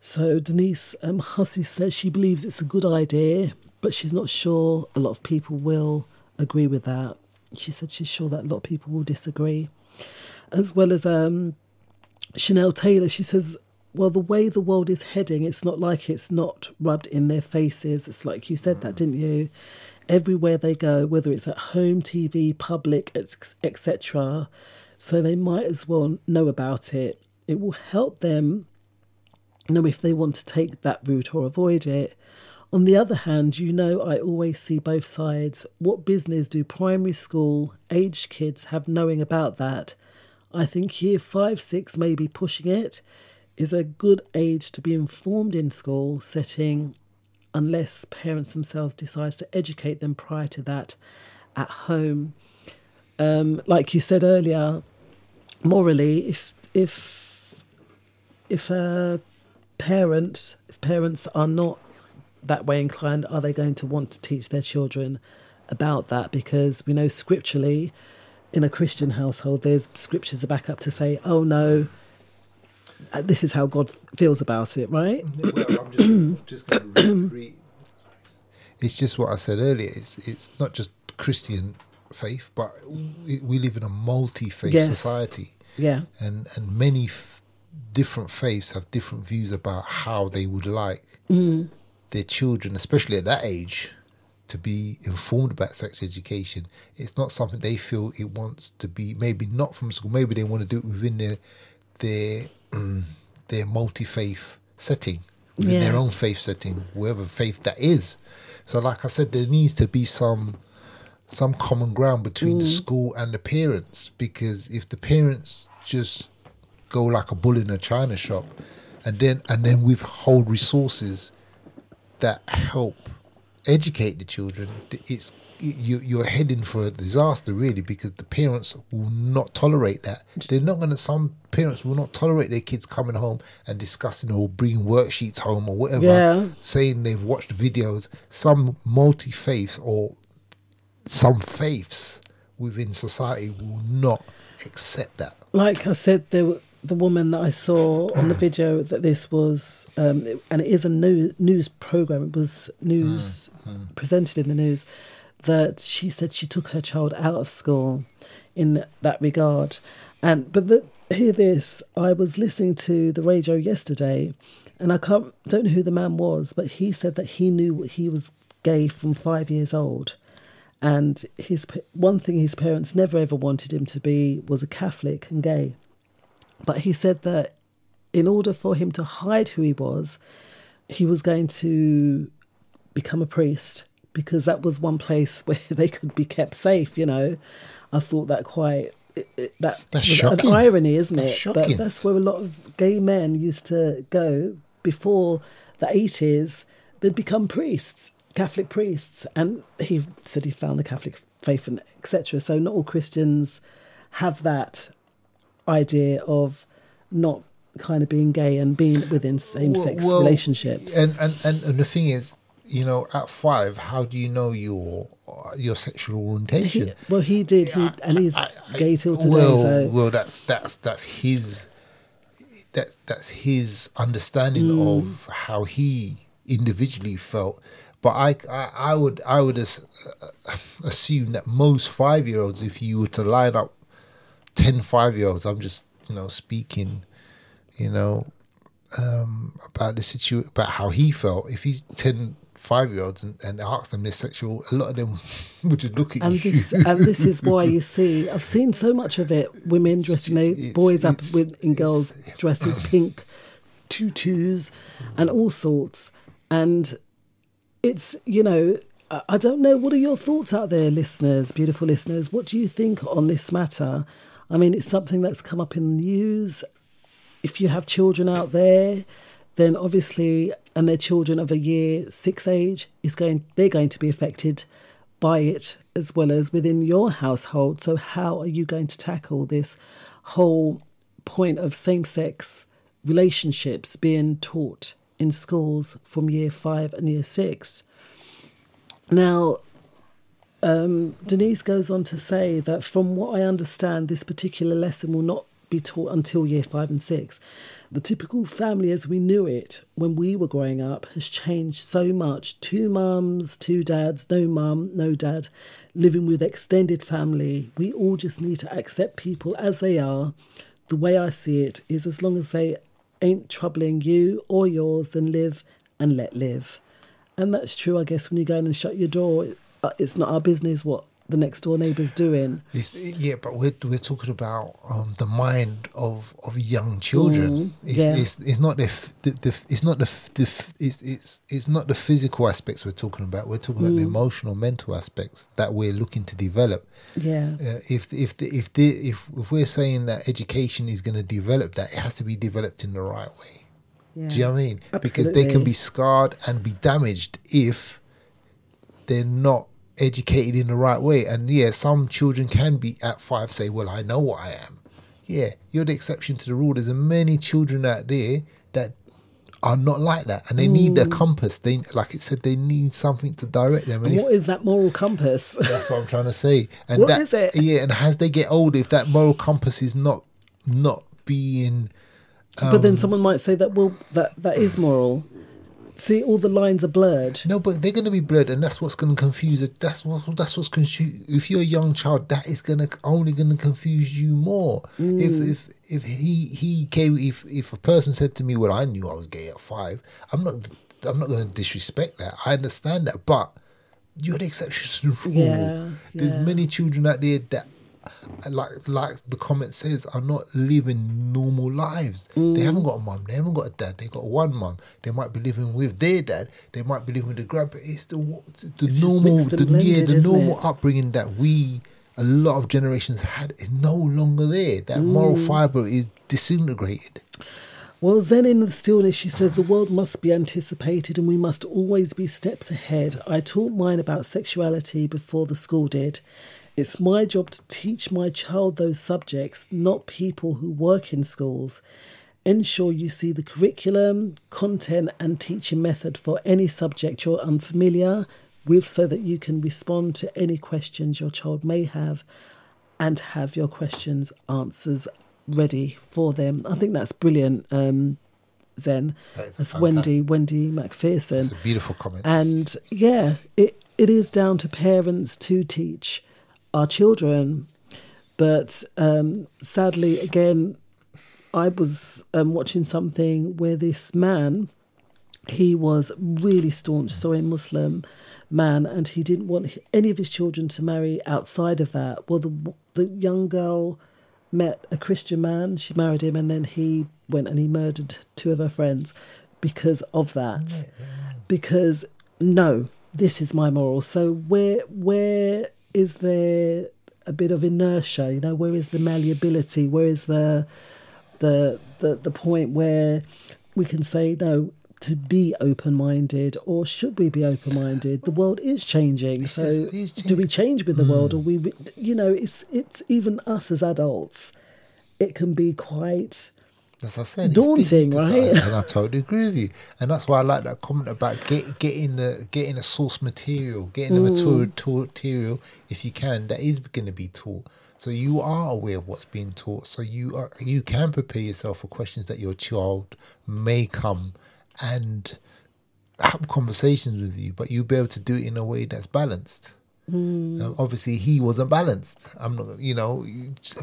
So Denise um, Hussey says she believes it's a good idea but she's not sure a lot of people will agree with that. She said she's sure that a lot of people will disagree. As well as um, Chanel Taylor, she says, well, the way the world is heading, it's not like it's not rubbed in their faces. It's like you said that, mm. didn't you? Everywhere they go, whether it's at home, TV, public, etc. So they might as well know about it. It will help them know if they want to take that route or avoid it. On the other hand, you know, I always see both sides. What business do primary school aged kids have knowing about that? I think year five, six, may be pushing it, is a good age to be informed in school setting, unless parents themselves decide to educate them prior to that at home. Um, like you said earlier, morally, if if if a parent, if parents are not that way inclined, are they going to want to teach their children about that? Because we know scripturally, in a Christian household, there's scriptures to back up to say, oh no, this is how God feels about it, right? Well, I'm just, just <coughs> re- It's just what I said earlier. It's it's not just Christian faith, but we, we live in a multi-faith Yes. society. Yeah. and and many f- different faiths have different views about how they would like Mm. their children, especially at that age, to be informed about sex education. It's not something they feel it wants to be. Maybe not from school. Maybe they want to do it within their their mm, their multi faith setting, within their own faith setting, whatever faith that is. So, like I said, there needs to be some some common ground between the Mm. school and the parents because if the parents just go like a bull in a china shop and then and then withhold resources that help educate the children it's you, you're heading for a disaster really because the parents will not tolerate that they're not going to some parents will not tolerate their kids coming home and discussing or bringing worksheets home or whatever Yeah. saying they've watched videos some multi-faith or some faiths within society will not accept that like I said, there were, the woman that I saw on the <clears throat> video that this was, um, and it is a news news program. It was news presented in the news that she said she took her child out of school in that regard. And but the, hear this, I was listening to the radio yesterday, and I can't don't know who the man was, but he said that he knew he was gay from five years old and his one thing his parents never ever wanted him to be was a Catholic and gay. But he said that in order for him to hide who he was, he was going to become a priest because that was one place <laughs> where they could be kept safe. You know, I thought that quite. It, it, that That's shocking. an irony, isn't That's it? shocking. But that's where a lot of gay men used to go before the eighties. They'd become priests, Catholic priests, and he said he found the Catholic faith and etc. So not all Christians have that idea of not kind of being gay and being within same-sex Well, well, relationships. And, and and and the thing is, you know, at five, how do you know your your sexual orientation? He, well, he did, he, and he's gay till today. well, so well, that's that's that's his that's that's his understanding Mm. of how he individually felt. But I, I, I would I would as, assume that most five year olds, if you were to line up 10 five year olds, I'm just you know speaking, you know, um, about the situation about how he felt. If he's 10 five year olds and, and ask them their sexual, a lot of them <laughs> would just look at and you. this and this is why you <laughs> see I've seen so much of it. Women dressing their boys up with in girls <laughs> dresses, pink tutus, and all sorts. And it's you know I don't know. What are your thoughts out there, listeners, beautiful listeners? What do you think on this matter? I mean, it's something that's come up in the news. If you have children out there, then obviously, and they're children of a year six age, is going they're going to be affected by it as well as within your household. So, how are you going to tackle this whole point of same sex relationships being taught in schools from year five and year six? Now, um, Denise goes on to say that from what I understand, this particular lesson will not be taught until year five and six. The typical family as we knew it when we were growing up has changed so much. Two mums, two dads, no mum, no dad, living with extended family. We all just need to accept people as they are. The way I see it is as long as they ain't troubling you or yours, then live and let live. And that's true, I guess, when you go in and shut your door, it's not our business what the next door neighbour's doing. It's, yeah, but we're we're talking about um, the mind of of young children. Mm, it's, yeah. it's it's not the, f- the, the it's not the, f- the f- it's it's it's not the physical aspects we're talking about. We're talking about the Mm. emotional, mental aspects that we're looking to develop. Yeah. Uh, if if the, if the, if if we're saying that education is going to develop that, it has to be developed in the right way. Yeah. Do you know what I mean? Absolutely. Because they can be scarred and be damaged if they're not educated in the right way. And yeah, some children can be at five say, "Well, I know what I am." Yeah, you're the exception to the rule. There's many children out there that are not like that, and they need a Mm. compass. They, like it said, they need something to direct them. And And if, what is that moral compass? <laughs> that's what I'm trying to say. And What that, is it? Yeah, and as they get older, if that moral compass is not not being, but then um, someone might say that well that that is moral. See, all the lines are blurred. No, but they're going to be blurred, and that's what's going to confuse it. That's what that's what's confuse. If you're a young child, that is going to only going to confuse you more. Mm. If if if he he came, if if a person said to me, "Well, I knew I was gay at five, I'm not I'm not going to disrespect that. I understand that, but you're the exception to the rule. Yeah, There's yeah. many children out there that like like the comment says, are not living normal lives. They haven't got a mum. They haven't got a dad. They got one mum. They might be living with their dad. They might be living with the grandpa. It's the the It's normal, the, yeah, the normal it? upbringing that we a lot of generations had is no longer there. That moral Mm. fiber is disintegrated. Well, Zen in the stillness, she says the world must be anticipated and we must always be steps ahead. I taught mine about sexuality before the school did. It's my job to teach my child those subjects, not people who work in schools. Ensure you see the curriculum, content, and teaching method for any subject you're unfamiliar with so that you can respond to any questions your child may have and have your questions answers ready for them. I think that's brilliant, um, Zen. That That's Wendy. Wendy McPherson. It's a beautiful comment. And yeah, it, it is down to parents to teach our children. But um, sadly, again, I was um, watching something where this man, he was really staunch, sorry, Muslim man, and he didn't want any of his children to marry outside of that. Well, the the young girl met a Christian man, she married him, and then he went and he murdered two of her friends because of that. Because no, this is my moral. So where where is there a bit of inertia? You know, where is the malleability? Where is the the the the point where we can say no to be open minded or should we be open minded the world is changing so do we change with the world or we you know it's it's even us as adults it can be quite As I said, daunting right And I <laughs> totally agree with you. And that's why I like that comment about get, getting the getting the source material, getting the Mm. material, material if you can. That is going to be taught. So you are aware of what's being taught. So you are you can prepare yourself for questions that your child may come and have conversations with you, but you'll be able to do it in a way that's balanced. Mm. Um, obviously, he wasn't balanced. I'm not, you know,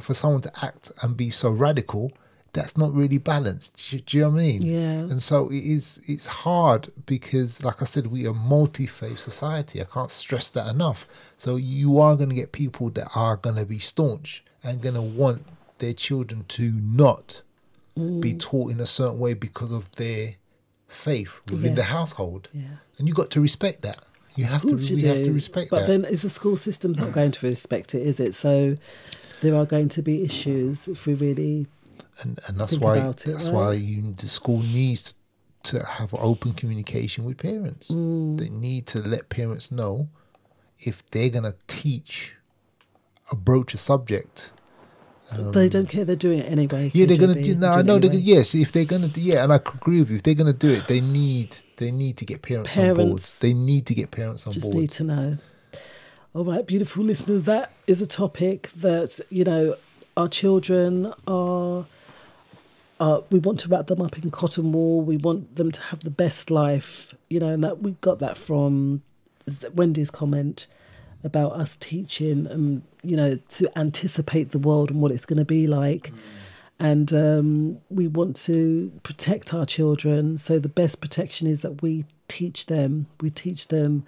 for someone to act and be so radical, that's not really balanced. Do, do you know what I mean? Yeah. And so it is. It's hard because, like I said, we are multi-faith society. I can't stress that enough. So you are going to get people that are going to be staunch and going to want their children to not be Mm. taught in a certain way because of their faith within Yeah. the household. Yeah. And you got to respect that. You have to. you we have to respect but that. But then is the school system's not going to respect it is it so there are going to be issues if we really and and that's think why it, that's right? why you the school needs to have open communication with parents. Mm. They need to let parents know if they're gonna teach a broach a subject. Um, they don't care they're doing it anyway yeah, they're gonna KJB, do. No, I know. They're, anyway. yes, if they're gonna do, yeah, and I agree with you. If they're gonna do it, they need they need to get parents, on board. They need to get parents on just board. need to know all right beautiful listeners that is a topic that you know our children are uh, we want to wrap them up in cotton wool. We want them to have the best life, you know, and that we got that from Wendy's comment about us teaching, um, you know, to anticipate the world and what it's going to be like. And um, we want to protect our children. So the best protection is that we teach them. We teach them,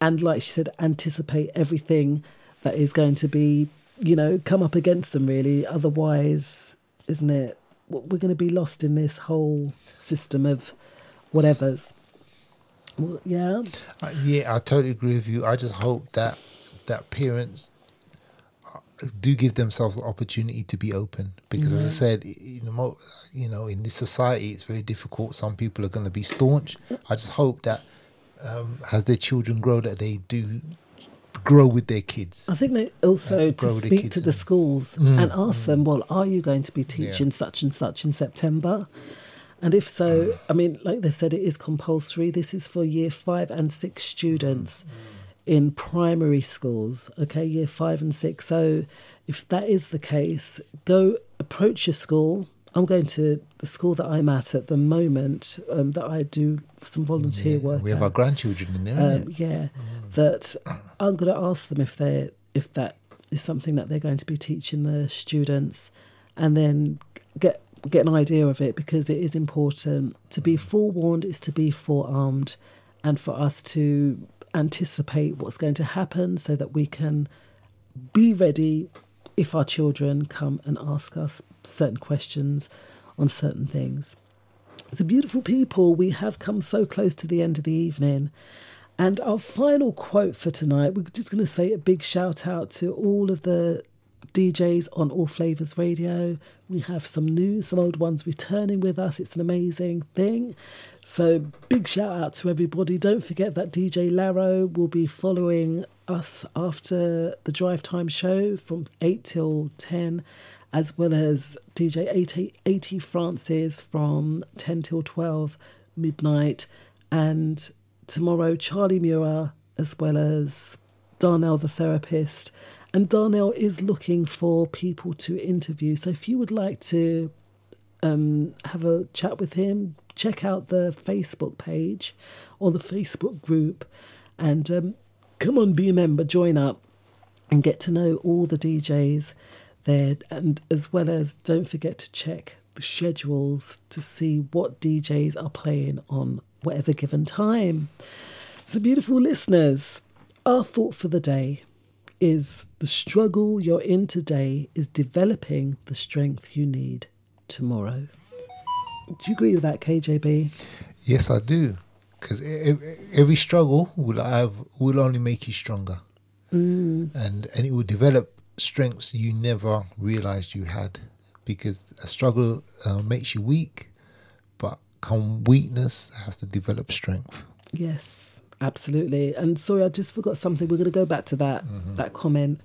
and like she said, anticipate everything that is going to be, you know, come up against them. Really, otherwise, isn't it? We're going to be lost in this whole system of whatever's. Well, yeah. Uh, yeah, I totally agree with you. I just hope that that parents uh, do give themselves the opportunity to be open because, as I said, you know, you know, in this society, it's very difficult. Some people are going to be staunch. I just hope that um, as their children grow, that they do grow with their kids. I think that also Uh, to grow with the speak to the schools Mm, and ask them, well, are you going to be teaching such and such in September? And if so, I mean, like they said, it is compulsory. This is for year five and six students in primary schools, okay, year five and six. So if that is the case, go approach your school. I'm going to the school that I'm at at the moment um, that I do some volunteer work. We have at. our grandchildren in there, um, yeah, that I'm going to ask them if they if that is something that they're going to be teaching the students, and then get get an idea of it because it is important. To be forewarned is to be forearmed, and for us to anticipate what's going to happen so that we can be ready if our children come and ask us certain questions on certain things. So, beautiful people, we have come so close to the end of the evening. And our final quote for tonight, we're just going to say a big shout out to all of the DJs on All Flavas Radio. We have some new, some old ones returning with us. It's an amazing thing. So, big shout out to everybody. Don't forget that DJ Laro will be following us after the drive time show from 8 till 10, as well as DJ AT, AT Francis from 10 till 12 midnight. And tomorrow, Charlie Muir, as well as Darnell the therapist. And Darnell is looking for people to interview. So if you would like to um, have a chat with him, check out the Facebook page or the Facebook group and um, come on, be a member, join up and get to know all the DJs there. And as well as don't forget to check the schedules to see what DJs are playing on whatever given time. So, beautiful listeners, our thought for the day is the struggle you're in today is developing the strength you need tomorrow. Do you agree with that, KJB? Yes, I do. Because every struggle will have will only make you stronger, Mm. and and it will develop strengths you never realized you had. Because a struggle uh, makes you weak, but come weakness has to develop strength. Yes, absolutely. And sorry, I just forgot something. We're going to go back to that that comment.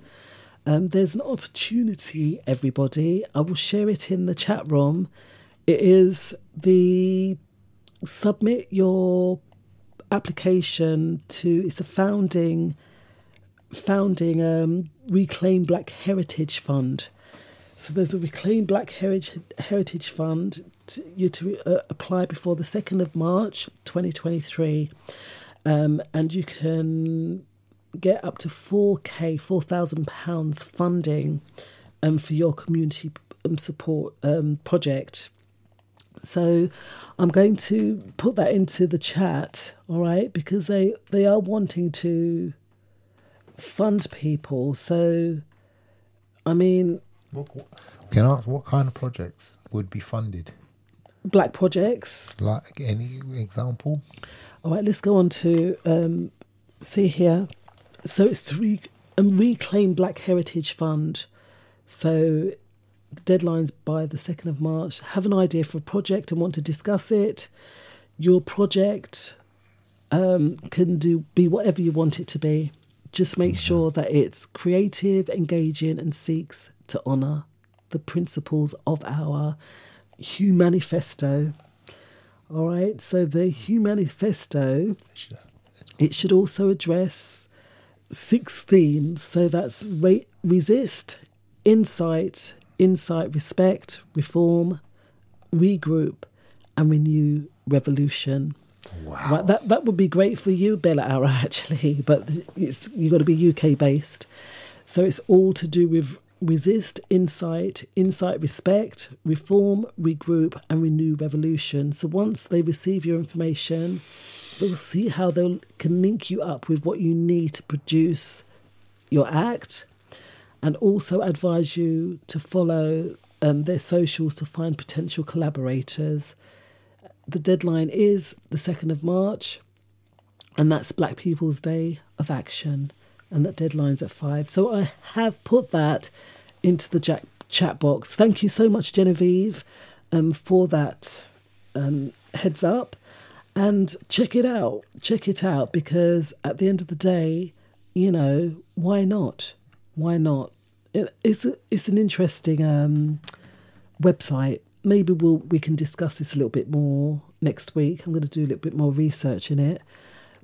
Um, there's an opportunity, everybody. I will share it in the chat room. It is the submit your application to. It's the founding founding um, Reclaim Black Heritage Fund. So there's a Reclaim Black Heritage Heritage Fund. To, you to uh, apply before the second of March, 2023, um, and you can get up to 4k, 4,000 pounds funding um, for your community um, support um, project. So I'm going to put that into the chat, all right, because they they are wanting to fund people. So, I mean, Can I ask what kind of projects would be funded? black projects. Like any example? All right, let's go on to um, see here. So it's to re- um, reclaim Black Heritage Fund. So the deadline's by the second of March. Have an idea for a project and want to discuss it. Your project um, can do be whatever you want it to be. Just make sure that it's creative, engaging, and seeks to honour the principles of our Hugh Manifesto. All right, so the Hugh Manifesto, it should also address six themes. So that's re- resist, insight, insight, respect, reform, regroup, and renew revolution. Wow. Right, that that would be great for you, Bella Hour, <laughs> actually, but it's you got to be UK based. So it's all to do with resist, insight, insight, respect, reform, regroup, and renew revolution. So once they receive your information, they'll see how they can link you up with what you need to produce your act, and also advise you to follow um, their socials to find potential collaborators. The deadline is the 2nd of March, and that's Black People's Day of Action, and that deadline's at 5. So I have put that into the jack- chat box. Thank you so much, Genevieve, um, for that um, heads up. And check it out. Check it out because at the end of the day, you know, why not? Why not? It, it's, a, it's an interesting um, website. Maybe we'll we can discuss this a little bit more next week. I'm going to do a little bit more research in it,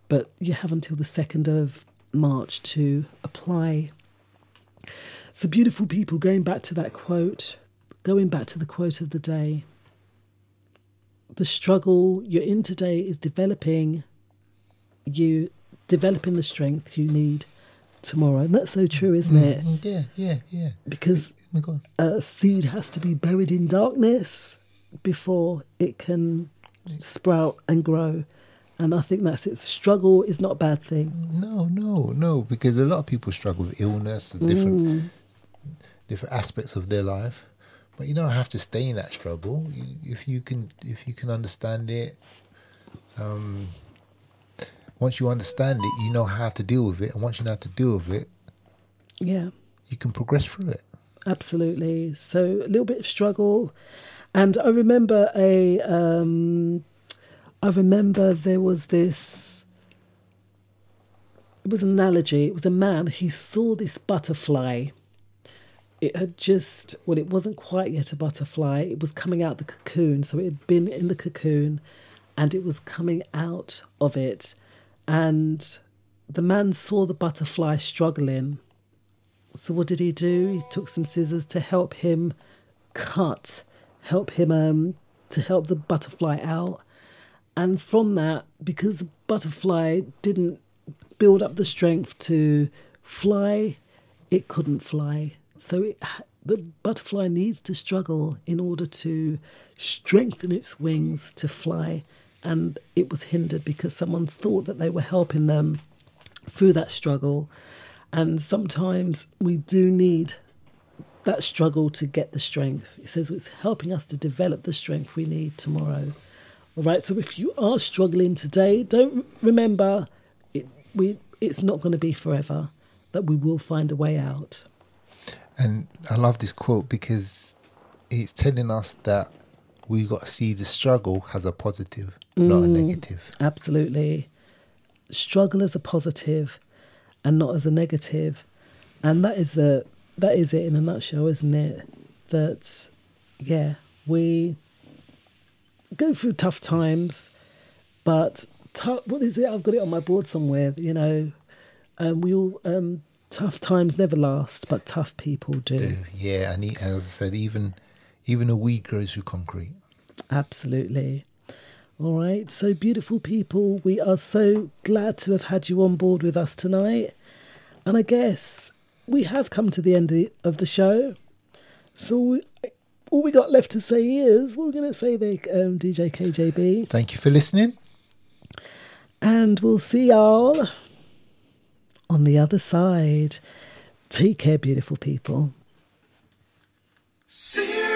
but you have until the second of March to apply. So beautiful people. Going back to that quote, going back to the quote of the day. The struggle you're in today is developing you developing the strength you need tomorrow, and that's so true, isn't it? Mm, Yeah, yeah, yeah. because a seed has to be buried in darkness before it can sprout and grow. And I think that's it. Struggle is not a bad thing. No, no, no, because a lot of people struggle with illness and different Mm. different aspects of their life. But you don't have to stay in that struggle. You, if you can, if you can understand it, um, once you understand it, you know how to deal with it, and once you know how to deal with it, Yeah. you can progress through it. Absolutely. So a little bit of struggle, and I remember a. Um, I remember there was this. It was an analogy. It was a man. He saw this butterfly. It had just well, it wasn't quite yet a butterfly. It was coming out the cocoon, so it had been in the cocoon, and it was coming out of it, and the man saw the butterfly struggling. So what did he do? He took some scissors to help him cut, help him um to help the butterfly out. And from that, because the butterfly didn't build up the strength to fly, it couldn't fly. So it, the butterfly needs to struggle in order to strengthen its wings to fly. And it was hindered because someone thought that they were helping them through that struggle. And sometimes we do need that struggle to get the strength. It says it's helping us to develop the strength we need tomorrow. All right. So if you are struggling today, don't remember it. We it's not going to be forever. That we will find a way out. And I love this quote because it's telling us that we got to see the struggle as a positive, not a Mm, negative. Absolutely. Struggle as a positive and not as a negative. And that is the that is it in a nutshell, isn't it? That yeah, we go through tough times, but tou- what is it? I've got it on my board somewhere, you know. Um, we all um, tough times never last, but tough people do. Yeah, and, as I said, even even a weed grows through concrete. Absolutely. All right. So, beautiful people, we are so glad to have had you on board with us tonight. And I guess we have come to the end of the, show. So, all we got left to say is what we're going to say there, um, DJ KJB. Thank you for listening. And we'll see y'all on the other side. Take care, beautiful people. Serious,